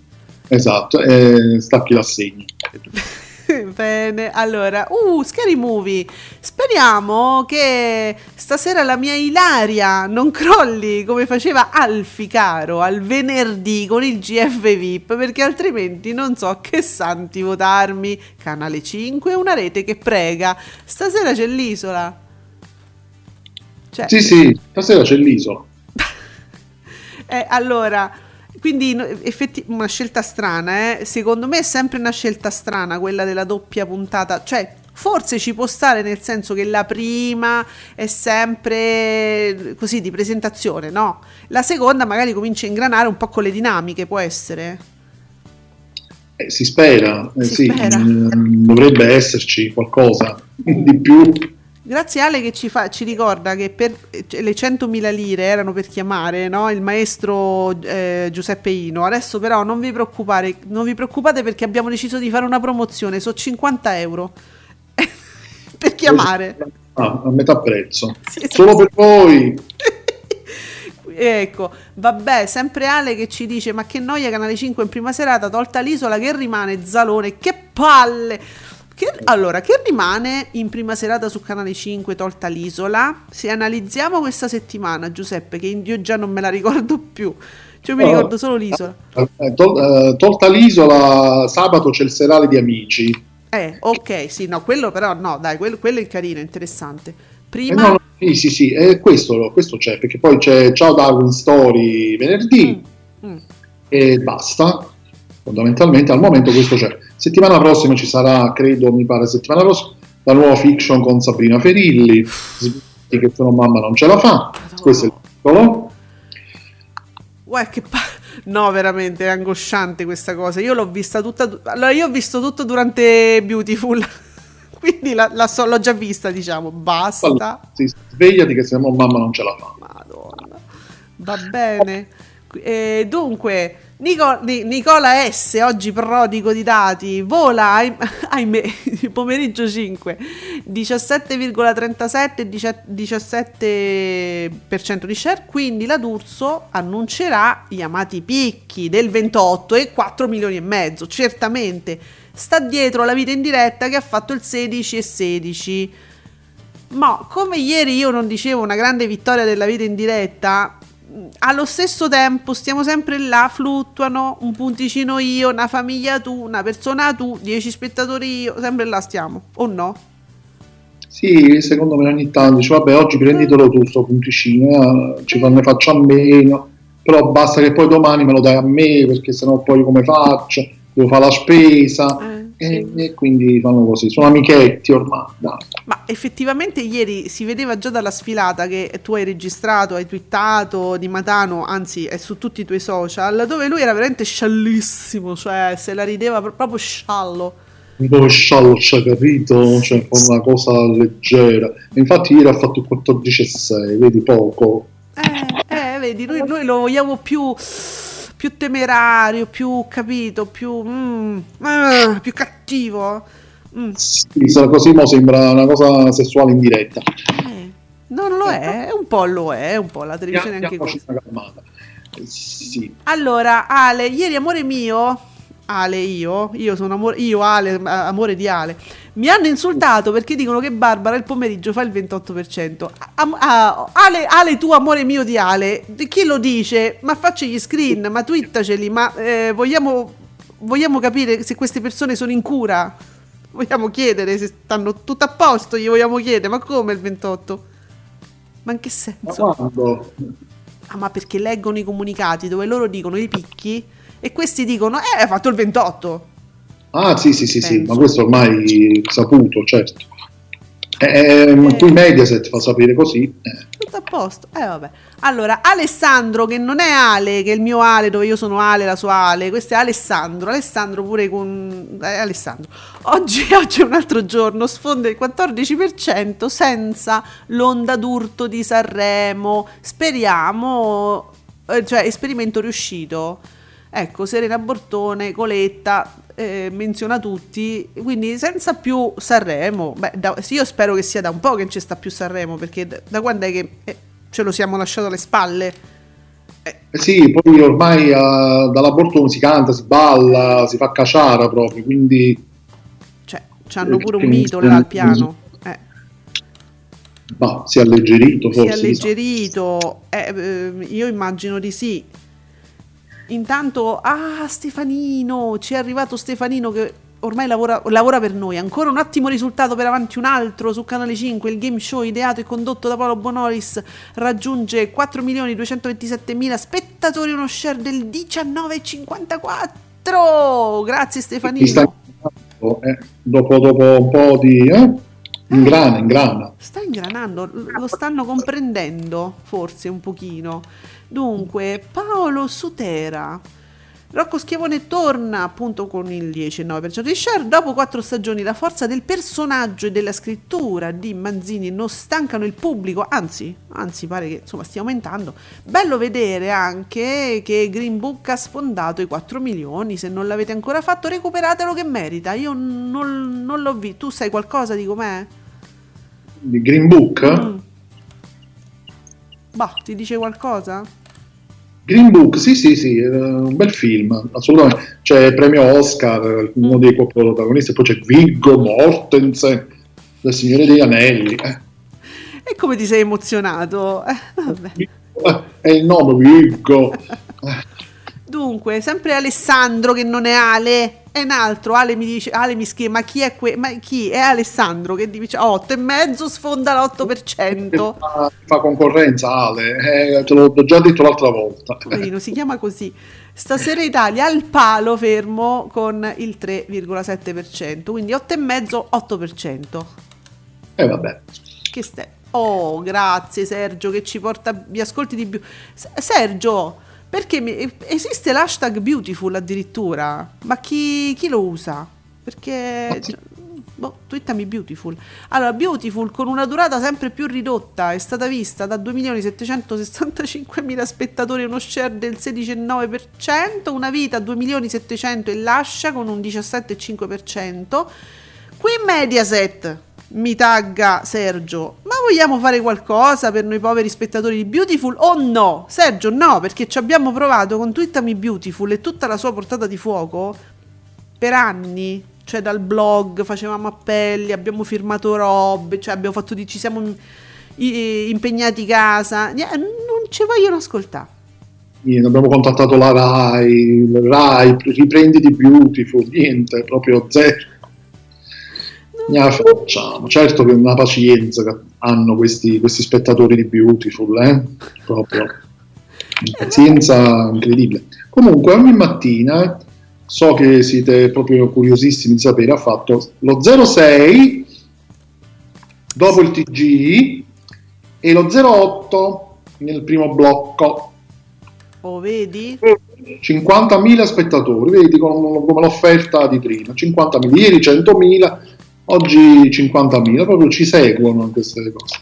Esatto, e stacchi l'assegno. Bene, allora, uh, Scary Movie. Speriamo che stasera la mia Ilaria non crolli come faceva Alfi caro al venerdì con il GF VIP, perché altrimenti non so che santi votarmi. Canale 5, una rete che prega. Stasera c'è l'isola. Cioè, Sì, sì, stasera c'è l'isola. eh, allora, quindi effetti- una scelta strana, eh? secondo me è sempre una scelta strana quella della doppia puntata, cioè forse ci può stare nel senso che la prima è sempre così di presentazione, no? La seconda magari comincia a ingranare un po' con le dinamiche, può essere. Eh, si spera, eh, Si sì, spera. mm, dovrebbe esserci qualcosa di più. Grazie Ale che ci, fa, ci ricorda che per cioè, le 100.000 lire erano per chiamare no? il maestro eh, Giuseppe Ino. Adesso però non vi preoccupare, non vi preoccupate perché abbiamo deciso di fare una promozione, sono 50 euro per chiamare. Ah, a metà prezzo. Sì, esatto. Solo per voi. Ecco, vabbè, sempre Ale che ci dice ma che noia Canale 5 in prima serata, tolta l'isola che rimane Zalone, che palle! Che- allora, che rimane in prima serata su Canale 5 tolta l'isola? Se analizziamo questa settimana, Giuseppe, che io già non me la ricordo più, cioè mi Oh. ricordo solo l'isola. Eh, tol- eh, tolta l'isola, sabato c'è il serale di amici. Eh, ok, sì, no, quello però no, dai, quello, quello è carino, interessante. Eh, Prima... no, no, sì, sì, sì, eh, questo, questo c'è, perché poi c'è Ciao Darwin Story venerdì Mm. e basta. Fondamentalmente al momento questo c'è. Settimana prossima ci sarà, credo, mi pare, settimana prossima, la nuova fiction con Sabrina Ferilli, che se no mamma non ce la fa. Questo è il titolo. Uè, che pa- No, veramente è angosciante questa cosa. Io l'ho vista tutta. Allora, io ho visto tutto durante Beautiful. Quindi la, la so- l'ho già vista, diciamo. Basta. Sì, svegliati che se no mamma non ce la fa. Madonna. Va bene. Eh, dunque, Nico- Ni- Nicola S, oggi prodigo di dati, vola, ahim- ahimè, pomeriggio 5, 17,37 e 17% di share, quindi la D'Urso annuncerà gli amati picchi del 28 e 4 milioni e mezzo, certamente sta dietro la vita in diretta che ha fatto il 16 e 16. Ma come ieri io non dicevo una grande vittoria della vita in diretta, allo stesso tempo stiamo sempre là, fluttuano, un punticino io, una famiglia tu, una persona tu, 10 spettatori io, sempre là stiamo, o no? Sì, secondo me ogni tanto dice vabbè oggi prenditelo tu sto punticino, eh, ci ne faccio a meno, però basta che poi domani me lo dai a me perché sennò poi come faccio? Devo fare la spesa e, e quindi fanno così, sono amichetti ormai. Dai. Ma effettivamente ieri si vedeva già dalla sfilata che tu hai registrato, hai twittato di Matano, anzi è su tutti i tuoi social, dove lui era veramente sciallissimo, cioè se la rideva pro- proprio sciallo. Un po' scialcia, capito? Cioè, una cosa leggera. Infatti ieri ha fatto il 14,6, vedi poco. Eh, eh, vedi, noi, noi lo vogliamo più, più temerario, più capito, più, mm, ah, più cattivo. Mm. Sì, così mo sembra una cosa sessuale in diretta. Eh, no, non lo è, un po' lo è, un po' la televisione è anche così. Eh, Sì. Allora, Ale, ieri amore mio, Ale io, io sono amore, io Ale, ma- amore di Ale, mi hanno insultato perché dicono che Barbara il pomeriggio fa il 28%. Am- ah, Ale, Ale tu amore mio di Ale, di chi lo dice? Ma faccio gli screen, ma twittaceli, ma eh, vogliamo, vogliamo capire se queste persone sono in cura? Vogliamo chiedere se stanno tutto a posto, gli vogliamo chiedere, ma come il 28? Ma in che Ma senso? quando? Ah, ma perché leggono i comunicati dove loro dicono i picchi e questi dicono, eh, hai fatto il 28. Ah, sì, sì, sì, sì, ma questo ormai è saputo, certo. Eh, qui Mediaset fa sapere così. eh. Tutto a posto. Eh vabbè. Allora, Alessandro, che non è Ale, che è il mio Ale, dove io sono Ale, la sua Ale, questo è Alessandro. Alessandro pure con... eh, Alessandro. Oggi, oggi è un altro giorno, sfonda il 14% senza l'onda d'urto di Sanremo. Speriamo... eh, cioè, esperimento riuscito. Ecco, Serena Bortone, Coletta, eh, menziona tutti, quindi senza più Sanremo. Beh, da- io spero che sia da un po' che non ci sta più Sanremo, perché da, da quando è che eh, ce lo siamo lasciato alle spalle? Eh sì, poi ormai eh, dalla Bortone si canta, si balla, si fa caciara proprio, quindi Cioè, c'hanno pure un mito là al piano. Eh, bah, si è alleggerito si è forse. alleggerito, eh, ehm, io immagino di sì. Intanto, ah, Stefanino, ci è arrivato Stefanino che ormai lavora, lavora per noi. Ancora un ottimo risultato per avanti un altro su Canale 5. Il game show ideato e condotto da Paolo Bonolis raggiunge 4.227.000 spettatori, uno share del 19,54. Grazie Stefanino. eh, dopo, dopo un po' di... Eh? Ingrana, ingrana. Sta ingranando, lo stanno comprendendo forse un pochino. Dunque, Paolo Sutera. Rocco Schiavone torna appunto con il 10,9% di share. Dopo quattro stagioni, la forza del personaggio e della scrittura di Manzini non stancano il pubblico, anzi, anzi, pare che insomma stia aumentando. Bello vedere anche che Green Book ha sfondato i 4 milioni. Se non l'avete ancora fatto, recuperatelo che merita. Io non, non l'ho visto. Tu sai qualcosa di com'è? Di Green Book? Mm. Boh, ti dice qualcosa? Green Book, sì, sì, sì, un bel film, assolutamente. C'è premio Oscar, uno dei coprotagonisti, e poi c'è Viggo Mortensen, del Signore degli Anelli. Eh, E come ti sei emozionato? Eh, vabbè. è il nome, Viggo. Dunque, sempre Alessandro che non è Ale, è un altro. Ale mi dice, Ale mi scrive, ma chi è que- Ma chi? È Alessandro che dice 8 e mezzo sfonda l'8%. Fa, fa concorrenza, Ale, eh, te l'ho già detto l'altra volta. Poverino, si chiama così. Stasera Italia al palo fermo con il 3,7%, quindi 8,5 8%. E Eh, vabbè. Che stai? Oh, grazie Sergio che ci porta gli ascolti di più. Sergio, perché mi- esiste l'hashtag beautiful addirittura? Ma chi, chi lo usa? Perché boh, twittami beautiful. Allora, beautiful con una durata sempre più ridotta è stata vista da 2.765.000 spettatori, uno share del 16,9%, una vita a 2.700.000 e lascia con un 17,5%. Qui Mediaset mi tagga Sergio, ma vogliamo fare qualcosa per noi poveri spettatori di Beautiful o no? Sergio, no, perché ci abbiamo provato con Twittami Beautiful e tutta la sua portata di fuoco per anni, cioè dal blog facevamo appelli, abbiamo firmato robe, cioè abbiamo fatto di ci siamo impegnati casa, non ci vogliono ascoltare. Niente, abbiamo contattato la Rai, Rai, riprendi di Beautiful, niente, proprio zero. Ne facciamo. Certo che una pazienza che hanno questi, questi spettatori di Beautiful, eh? proprio una pazienza incredibile. Comunque, ogni mattina so che siete proprio curiosissimi di sapere, ha fatto lo 06 dopo il TG e lo 08 nel primo blocco. Oh, vedi? 50.000 spettatori, vedi come, come l'offerta di prima, 50.000, ieri 100.000, oggi 50.000, proprio ci seguono queste cose.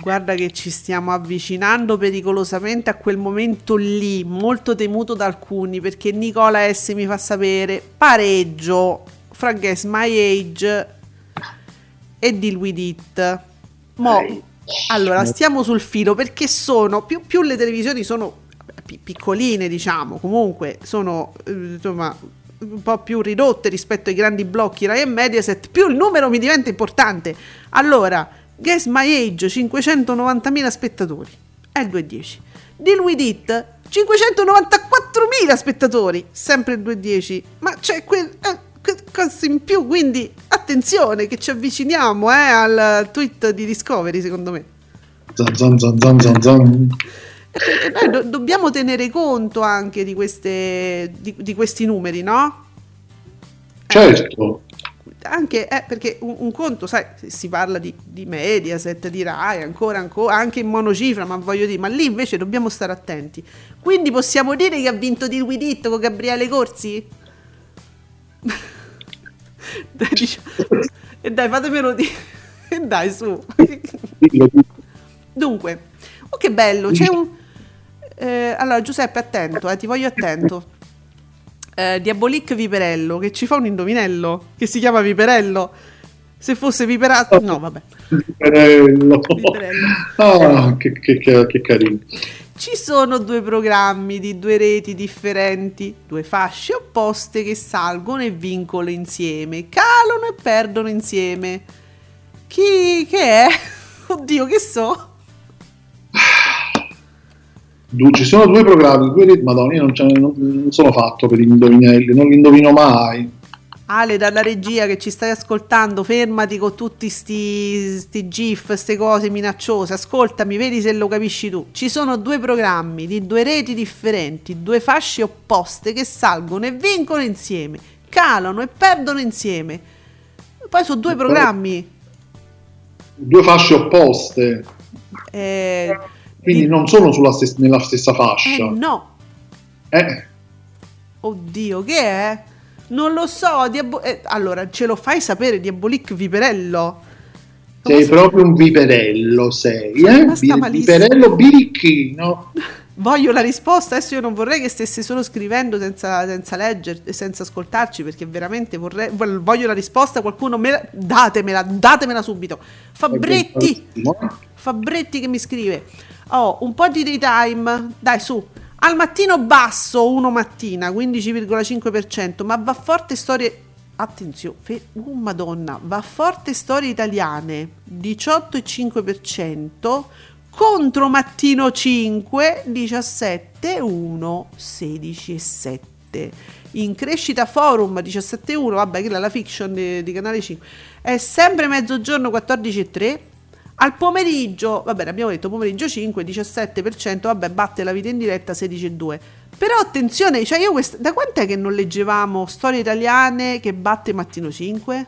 Guarda che ci stiamo avvicinando pericolosamente a quel momento lì, molto temuto da alcuni, perché Nicola S mi fa sapere pareggio fra Guess My Age e Deal With It. Mo, allora, stiamo sul filo perché sono, più, più le televisioni sono pi- piccoline, diciamo, comunque sono, eh, insomma, un po' più ridotte rispetto ai grandi blocchi Rai e Mediaset, più il numero mi diventa importante. Allora, Guess My Age 590.000 spettatori, è il 2.10. Deal With It 594.000 spettatori, sempre il 2.10. Ma c'è quel eh, cosa in più, quindi attenzione che ci avviciniamo eh, al tweet di Discovery, secondo me. Zan, zan, zan, zan, zan, noi do- dobbiamo tenere conto anche di, queste, di, di questi numeri, no? Certo, anche eh, perché un, un conto, sai, si parla di, di Mediaset, di Rai, ancora, ancora, anche in monocifra, ma voglio dire, ma lì invece dobbiamo stare attenti. Quindi possiamo dire che ha vinto di It con Gabriele Corsi? dai, e dai, fatemelo dire. E dai, su. Dunque, oh che bello, c'è un... eh, allora, Giuseppe, attento, eh, ti voglio attento. Eh, Diabolic Viperello, che ci fa un indovinello, che si chiama Viperello. Se fosse Viperato... No, vabbè. Viperello. Viperello. Che, che- che- che carino. Ci sono due programmi di due reti differenti, due fasce opposte che salgono e vincono insieme, calano e perdono insieme. Chi che è? Oddio, che so? Du- Ci sono due programmi, due rit- Madonna, io non, non- non sono fatto per indovinelli, non li indovino mai. Ale dalla regia che ci stai ascoltando, fermati con tutti sti, sti gif, ste cose minacciose, ascoltami, vedi se lo capisci tu. Ci sono due programmi di due reti differenti, due fasce opposte che salgono e vincono insieme, calano e perdono insieme. Poi sono due programmi. Due fasce opposte, eh, quindi di- non sono sulla stes- nella stessa eh, fascia. no, Eh, oddio, che è? Non lo so, Diabo- eh, allora ce lo fai sapere, Diabolic Viperello? sei proprio un viperello, sei, eh? Vi- viperello birichino. Voglio la risposta, adesso io non vorrei che stesse solo scrivendo senza, senza leggere e senza ascoltarci perché veramente vorrei, voglio la risposta, qualcuno me la, datemela, datemela subito. Fabretti, Fabretti che mi scrive, oh un po' di daytime, dai su, al mattino basso, uno mattina, 15,5%, ma va forte storie, attenzione, fe- oh madonna, va forte storie italiane, 18,5%, contro mattino 5, 17,1, 16,7. In crescita forum 17,1, vabbè, quella è la fiction di, di canale 5. È sempre mezzogiorno 14,3. Al pomeriggio, vabbè, abbiamo detto pomeriggio 5, 17%, vabbè, batte la vita in diretta 16,2. Però attenzione, cioè io quest- da quant'è che non leggevamo storie italiane che batte mattino 5?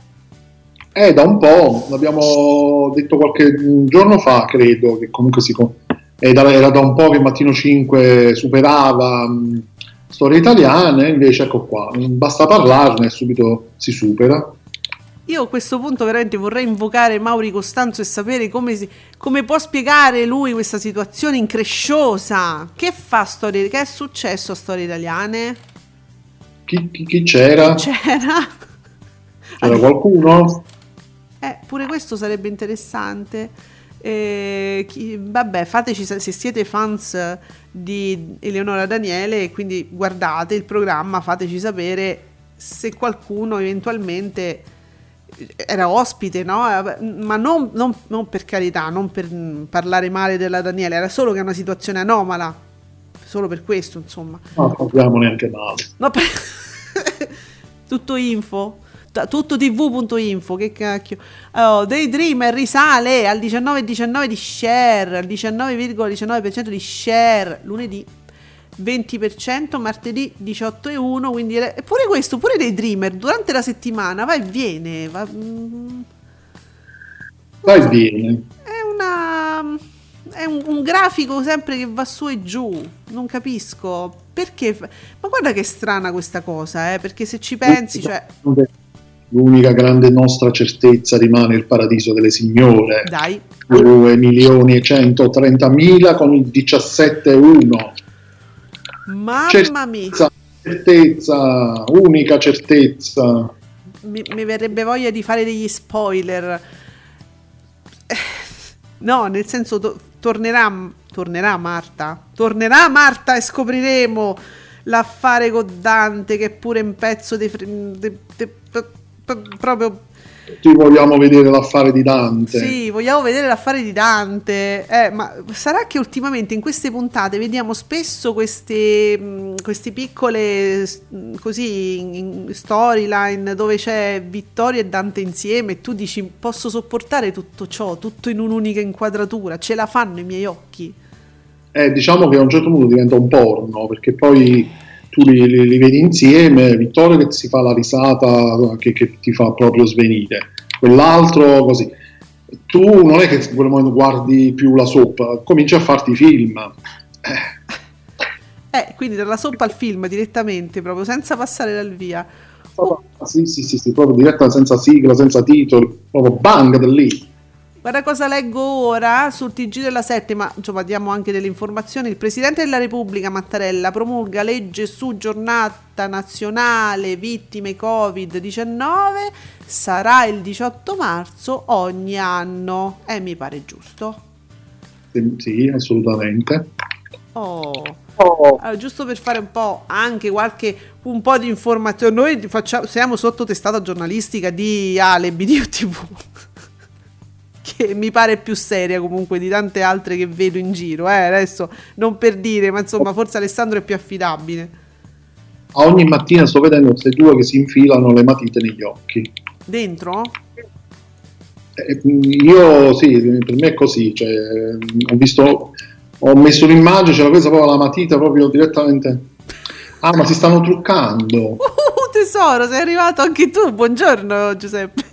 Eh, da un po', l'abbiamo detto qualche giorno fa, credo, che comunque si... da- era da un po' che Mattino 5 superava mh, storie italiane, invece ecco qua, basta parlarne e subito si supera. Io a questo punto veramente vorrei invocare Mauri Costanzo e sapere come, si- come può spiegare lui questa situazione incresciosa. Che fa storie? Che è successo a storie italiane? Chi, chi- chi c'era? C'era? C'era qualcuno? Eh, pure questo sarebbe interessante. Eh, chi- vabbè, fateci se siete fans di Eleonora Daniele e quindi guardate il programma, fateci sapere se qualcuno eventualmente era ospite, no? Eh, Ma non, non- non per carità, non per mm, parlare male della Daniele, era solo che è una situazione anomala. Solo per questo, insomma. Non parliamo neanche male. No, per- tutto info tutto tv.info che cacchio oh, Daydreamer risale al 19,19 di share al 19,19% di share lunedì 20% martedì 18,1 quindi era- pure questo pure Daydreamer durante la settimana va e viene va- mm, Vai bene. è una è un, un grafico sempre che va su e giù non capisco perché ma guarda che strana questa cosa eh? perché se ci pensi cioè L'unica grande nostra certezza rimane il paradiso delle signore. dai 2 milioni e 130 mila con il 17,1. Mamma mia. Certezza, certezza, unica certezza. mi, mi verrebbe voglia di fare degli spoiler. Eh, no nel senso to- tornerà tornerà Marta. Tornerà Marta e scopriremo l'affare con Dante che è pure un pezzo di proprio Tutti vogliamo vedere l'affare di Dante. Sì, vogliamo vedere l'affare di Dante. Eh, ma sarà che ultimamente in queste puntate vediamo spesso queste, mh, queste piccole mh, così in- in storyline dove c'è Vittorio e Dante insieme e tu dici posso sopportare tutto ciò, tutto in un'unica inquadratura, ce la fanno i miei occhi. Eh, diciamo che a un certo punto diventa un porno, perché poi tu li, li- li vedi insieme, Vittorio che si fa la risata che, che ti fa proprio svenire, quell'altro così. Tu non è che in quel momento guardi più la soap, cominci a farti film. Eh, quindi dalla soppa al film direttamente, proprio senza passare dal via. Oh, Sì, sì, sì, sì, proprio diretta senza sigla, senza titoli, proprio bang da lì. Guarda cosa leggo ora sul TG della 7, ma insomma diamo anche delle informazioni. Il Presidente della Repubblica Mattarella promulga legge su giornata nazionale vittime Covid-19, sarà il 18 marzo ogni anno. E mi pare giusto. Sì, assolutamente. Oh. Allora, giusto per fare un po' anche qualche un po' di informazione, noi facciamo, siamo sotto testata giornalistica di Alebi di TV, che mi pare più seria comunque di tante altre che vedo in giro. Eh, adesso non per dire, ma insomma, forse Alessandro è più affidabile. A ogni mattina sto vedendo queste due che si infilano le matite negli occhi. Dentro? Eh, Io sì, per me è così, cioè, ho visto, ho messo l'immagine, c'era questa proprio la matita proprio direttamente. Ah, ma si stanno truccando. Uh, tesoro, sei arrivato anche tu. Buongiorno, Giuseppe.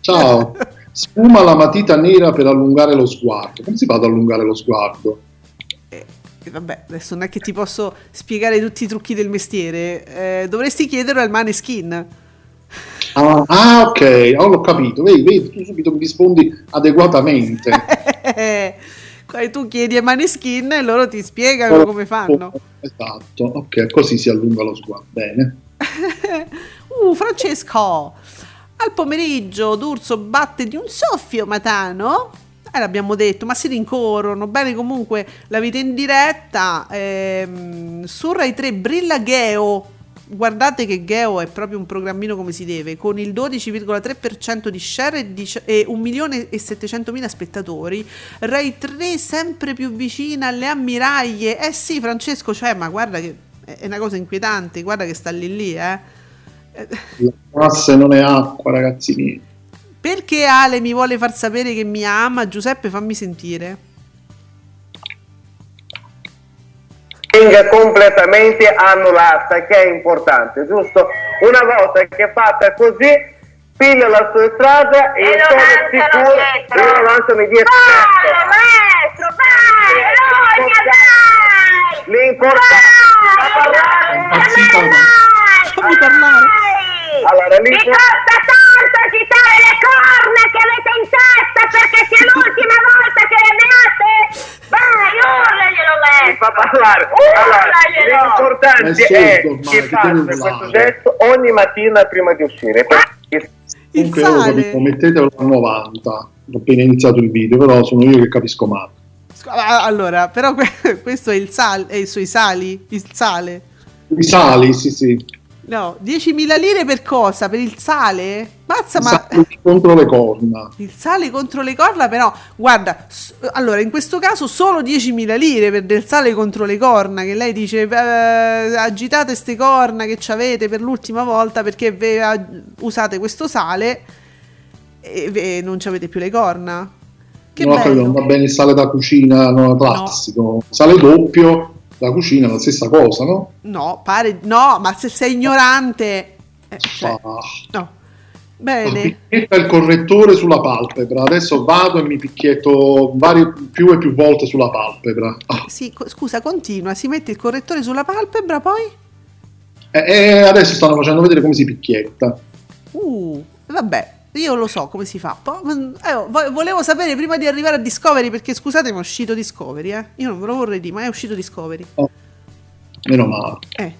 Ciao. Sfuma la matita nera per allungare lo sguardo. Come si fa ad allungare lo sguardo? E vabbè, adesso non è che ti posso spiegare tutti i trucchi del mestiere. Eh, dovresti chiederlo al Maneskin. Ah, ah, ok, oh, l'ho capito. Vedi, vedi, tu subito mi rispondi adeguatamente. Poi tu chiedi ai Maneskin e loro ti spiegano come fanno. Esatto, ok, così si allunga lo sguardo. Bene. Uh, Francesco! Al pomeriggio D'Urso batte di un soffio Matano. Eh, l'abbiamo detto, ma si rincorrono. Bene, comunque la vita in diretta. Ehm, su Rai 3 brilla Geo. Guardate che Geo è proprio un programmino come si deve, con il 12,3% di share e, dici- e 1.700.000 spettatori. Rai 3 sempre più vicina alle ammiraglie. Eh sì, Francesco, cioè, ma guarda che è una cosa inquietante, guarda che sta lì lì, eh. La classe non è acqua, ragazzi miei. Perché Ale mi vuole far sapere che mi ama? Giuseppe, fammi sentire. venga completamente annullata, che è importante, giusto? Una volta che è fatta così, piglia la sua strada e, E lo sono lanciano sicuro dietro. e lo lanciano dietro. Vai, maestro, vai, Rogna, vai! L'importante Vai, parlare. Fammi parlare. Allora, Mi l'importante costa tanto agitare le corna che avete in testa perché sia l'ultima volta che le meate! Vai, urlaglielo, mi maestro! fa parlare. Allora, l'importante è che deve questo gesto ogni mattina prima di uscire. Perché Il Comunque io lo sale. capisco, mettetelo a 90. Ho appena iniziato il video, però sono io che capisco male. Allora, però que- questo è il sale, è sui sali, il sale. I sali, sì, sì. No, 10.000 lire per cosa? Per il sale? Mazza, ma contro le corna. il sale contro le corna, però, guarda, s- allora in questo caso solo 10.000 lire per del sale contro le corna, che lei dice eh, agitate ste corna che ci avete per l'ultima volta perché ve- a- usate questo sale e ve- non ci avete più le corna. Che non ho capito, non bello. va bene il sale da cucina no, classico. Sale doppio da cucina è la stessa cosa, no? No, pare no, ma se sei ignorante eh, cioè, Ah. no. Bene. Picchietta il correttore sulla palpebra. Adesso vado e mi picchietto varie, più e più volte sulla palpebra. Ah. Sì, co- scusa, continua, si mette il correttore sulla palpebra, poi E, e adesso stanno facendo vedere come si picchietta. Uh, vabbè, io lo so come si fa. Po- mm, eh, vo- volevo sapere prima di arrivare a Discovery, perché scusate, ma è uscito Discovery, eh. Io non ve lo vorrei dire, ma è uscito Discovery. Meno male. Eh.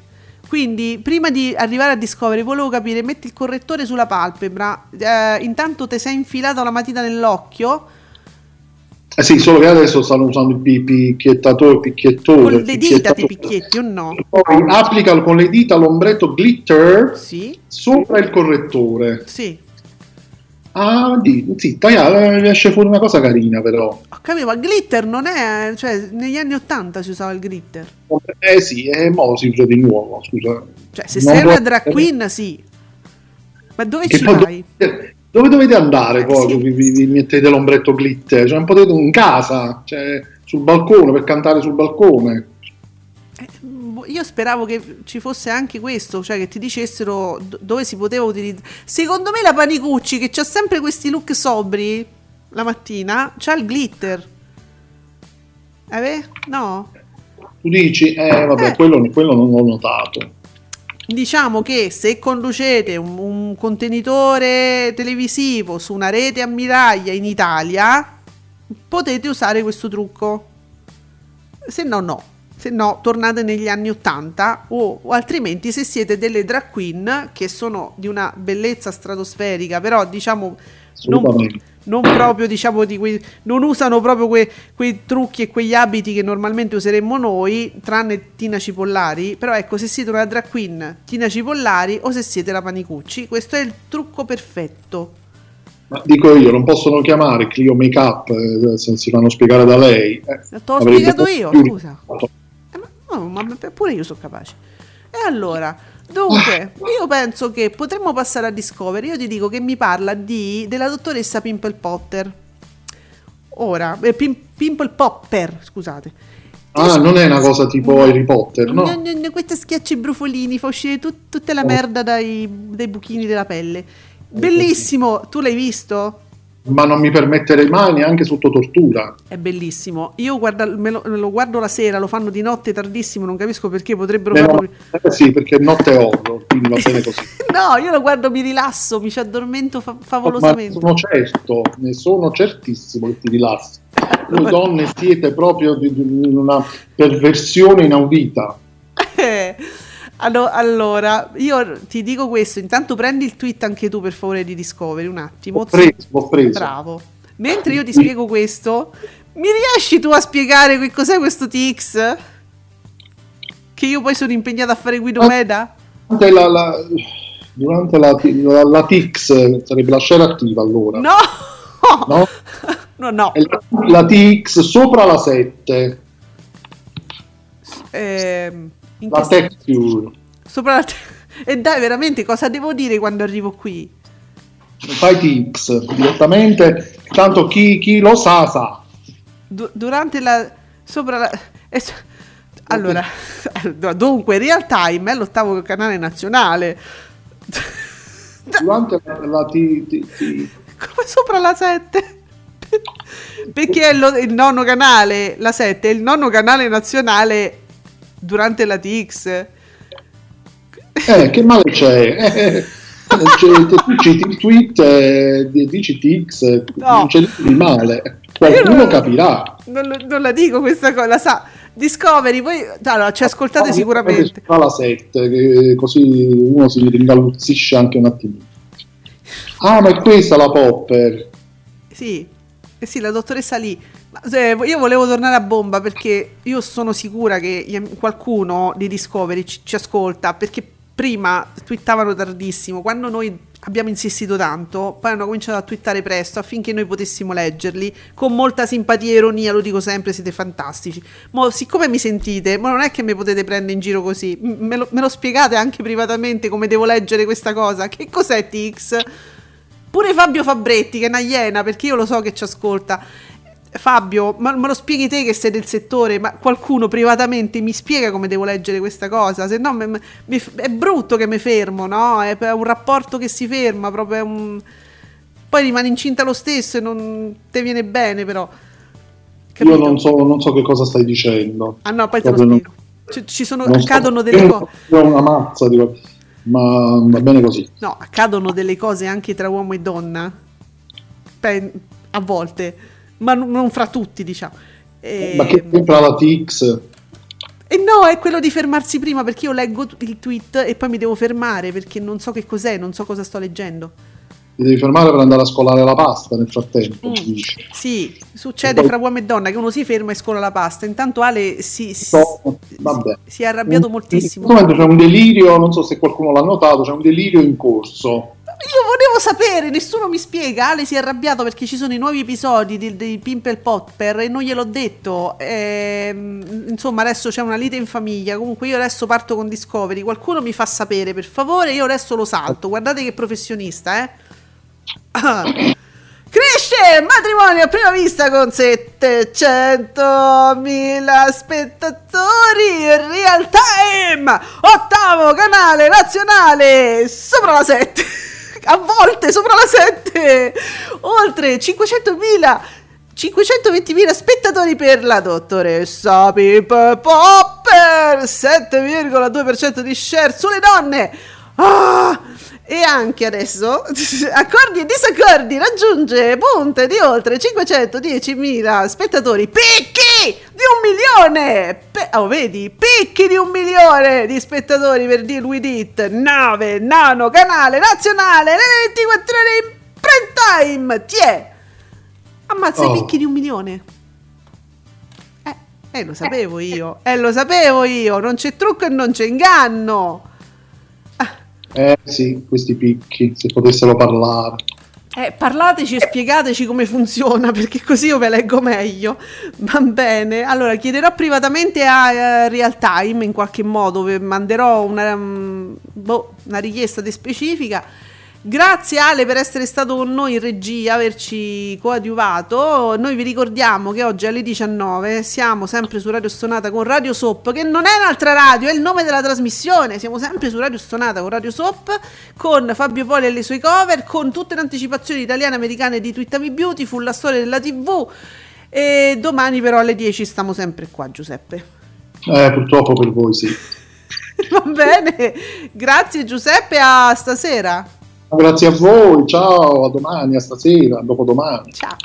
Quindi, prima di arrivare a Discovery, volevo capire, metti il correttore sulla palpebra, eh, intanto ti sei infilato la matita nell'occhio, Eh sì, solo che adesso stanno usando il pi- picchiettatore, picchiettore. con le dita ti picchietti o no? Poi applica con le dita l'ombretto glitter Sì, sopra il correttore. sì. Ah, di, zitta, eh, esce fuori una cosa carina però. Ho capito, ma glitter non è... Cioè, negli anni Ottanta si usava il glitter. Eh sì, e mo si usa di nuovo, scusa. Cioè, se Non sei una drag queen, sì. Ma dove Che ci vai? dove, dove dovete andare Eh, poi? sì. Vi, vi- vi mettete l'ombretto glitter? Cioè, non potete in casa, cioè, sul balcone per cantare sul balcone. Eh, io speravo che ci fosse anche questo, cioè che ti dicessero do- dove si poteva utilizzare. Secondo me la Panicucci, che c'ha sempre questi look sobri la mattina, c'ha il glitter. Eh beh? No? Tu dici, eh vabbè, quello, quello non l'ho notato. Diciamo che se conducete un, un contenitore televisivo su una rete ammiraglia in Italia, potete usare questo trucco. Se no, no. Se no, tornate negli anni 80 o, o altrimenti se siete delle drag queen che sono di una bellezza stratosferica, però diciamo non, non proprio diciamo di quei, non usano proprio que- quei trucchi e quegli abiti che normalmente useremmo noi, tranne Tina Cipollari. Però ecco, se siete una drag queen Tina Cipollari o se siete la Panicucci, questo è il trucco perfetto. Ma dico io, non possono chiamare Clio Makeup eh, se si fanno spiegare da lei. Eh, Te l'ho spiegato io, scusa. No, ma pure io sono capace. E allora, dunque, io penso che potremmo passare a Discovery. Io ti dico che mi parla di, della dottoressa Pimple Potter. Ora, eh, Pim- Pimple Popper, scusate. Ah, non è una cosa tipo Harry Potter, no? No, no, no, questi schiacci brufolini, fa uscire tut- tutta la merda dai, dai buchini della pelle. Bellissimo, tu l'hai visto? Ma non mi permetterei mai neanche sotto tortura. È bellissimo. Io guarda- me, lo, me lo guardo la sera, lo fanno di notte tardissimo, non capisco perché potrebbero Beh, farlo. no, eh sì, perché notte è horror, quindi va bene così. No, io lo guardo, mi rilasso, mi ci addormento fa- Ma favolosamente. sono certo, ne sono certissimo che ti rilassi. Voi donne siete proprio di, di una perversione inaudita. Allo- allora, io ti dico questo, intanto prendi il tweet anche tu per favore di Discovery un attimo. Ho preso, ho preso. Bravo. Mentre io ti spiego questo, mi riesci tu a spiegare che cos'è questo TX? Che io poi sono impegnata a fare Guido Meda? Durante la, la- durante la, la, la TX sarebbe la share attiva allora. No! No? No, no. È la, la TX sopra la 7, Ehm, in la texture. Sopra la te- E dai, veramente, cosa devo dire quando arrivo qui? Fai TX direttamente, tanto chi, chi lo sa sa. Du- durante la... Sopra la... so- Allora, dunque, Real Time è l'ottavo canale nazionale. Durante la, la T- T- T- Come sopra la 7? Perché è lo- il nono canale, la 7 è il nono canale nazionale durante la TX. Eh, che male c'è? Eh, cioè, il tweet e dici TX, No. non c'è niente di male. Qualcuno non- capirà. Non, non la dico questa cosa, la sa. Discovery, voi allora, ci ascoltate sicuramente. Fa la 7, che così uno si ringaluzzisce anche un attimino. Ah, ma è questa la Popper. Sì, eh sì, la dottoressa lì. Io volevo tornare a bomba perché io sono sicura che qualcuno di Discovery ci, ci ascolta perché prima twittavano tardissimo, quando noi abbiamo insistito tanto, poi hanno cominciato a twittare presto affinché noi potessimo leggerli con molta simpatia e ironia, lo dico sempre, siete fantastici. Mo, siccome mi sentite, ma non è che mi potete prendere in giro così, me lo, me lo spiegate anche privatamente come devo leggere questa cosa? Che cos'è Tix? Pure Fabio Fabretti, che è una iena, perché io lo so che ci ascolta. Fabio, ma me lo spieghi te che sei del settore, ma qualcuno privatamente mi spiega come devo leggere questa cosa? Se no me- è brutto che mi fermo, no? È è un rapporto che si ferma, proprio è un... Poi rimani incinta lo stesso e non te viene bene, però. Io non so, non so che cosa stai dicendo. Ah no, poi te lo Proprio non- spiego. Ci, sono, non so- accadono delle cose. Ho una mazza, di- ma va bene così. No, accadono delle cose anche tra uomo e donna. Pe- a volte, ma non, fra tutti, diciamo. E... Ma che c'entra la TX? E no, è quello di fermarsi prima perché io leggo il tweet e poi mi devo fermare perché non so che cos'è, non so cosa sto leggendo. Ti devi fermare per andare a scolare la pasta nel frattempo. Mm. Sì, succede poi- fra uomo e donna che uno si ferma e scola la pasta. Intanto Ale si, So, vabbè. si è arrabbiato In moltissimo. questo momento c'è un delirio, non so se qualcuno l'ha notato, c'è un delirio in corso. Io volevo sapere, nessuno mi spiega. Ale si è arrabbiato perché ci sono i nuovi episodi di, di Pimple Popper e non gliel'ho detto. Ehm, insomma, adesso c'è una lite in famiglia. Comunque, io adesso parto con Discovery. Qualcuno mi fa sapere, per favore. Io adesso lo salto. Guardate che professionista, eh. Cresce matrimonio a prima vista con 700.000 spettatori in real time. Ottavo canale nazionale sopra la 7. A volte sopra la 7. Oltre 500.000 520.000 spettatori per la dottoressa Pip Popper 7,2% di share sulle donne Ah! Anche adesso accordi e disaccordi raggiunge punte di oltre 510.000 spettatori picchi di un milione Pe- oh vedi picchi di un milione di spettatori per Deal With It 9 nano canale nazionale le 24 ore in prime time tiè Ammazza i Oh. picchi di un milione. Eh, eh, lo sapevo io. Eh, lo sapevo io. Non c'è trucco e non c'è inganno. Eh sì, questi picchi, se potessero parlare. Eh, parlateci e spiegateci come funziona, perché così io ve leggo meglio. Va bene. Allora, chiederò privatamente a eh, Real Time in qualche modo, manderò una, mm, boh, una richiesta di specifica. Grazie Ale per essere stato con noi in regia, averci coadiuvato. Noi vi ricordiamo che oggi alle 19 siamo sempre su Radio Stonata con Radio Soap, che non è un'altra radio, è il nome della trasmissione. Siamo sempre su Radio Stonata con Radio Soap, con Fabio Poli e le sue cover, con tutte le anticipazioni italiane e americane di Twittami Beautiful, la storia della TV. E domani però alle 10 stiamo sempre qua, Giuseppe. Eh, purtroppo per voi sì. Va bene, grazie Giuseppe, a stasera. Grazie a voi, ciao, a domani, a stasera, a dopodomani. Ciao.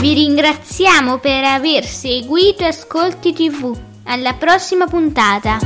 Vi ringraziamo per aver seguito Ascolti TV. Alla prossima puntata.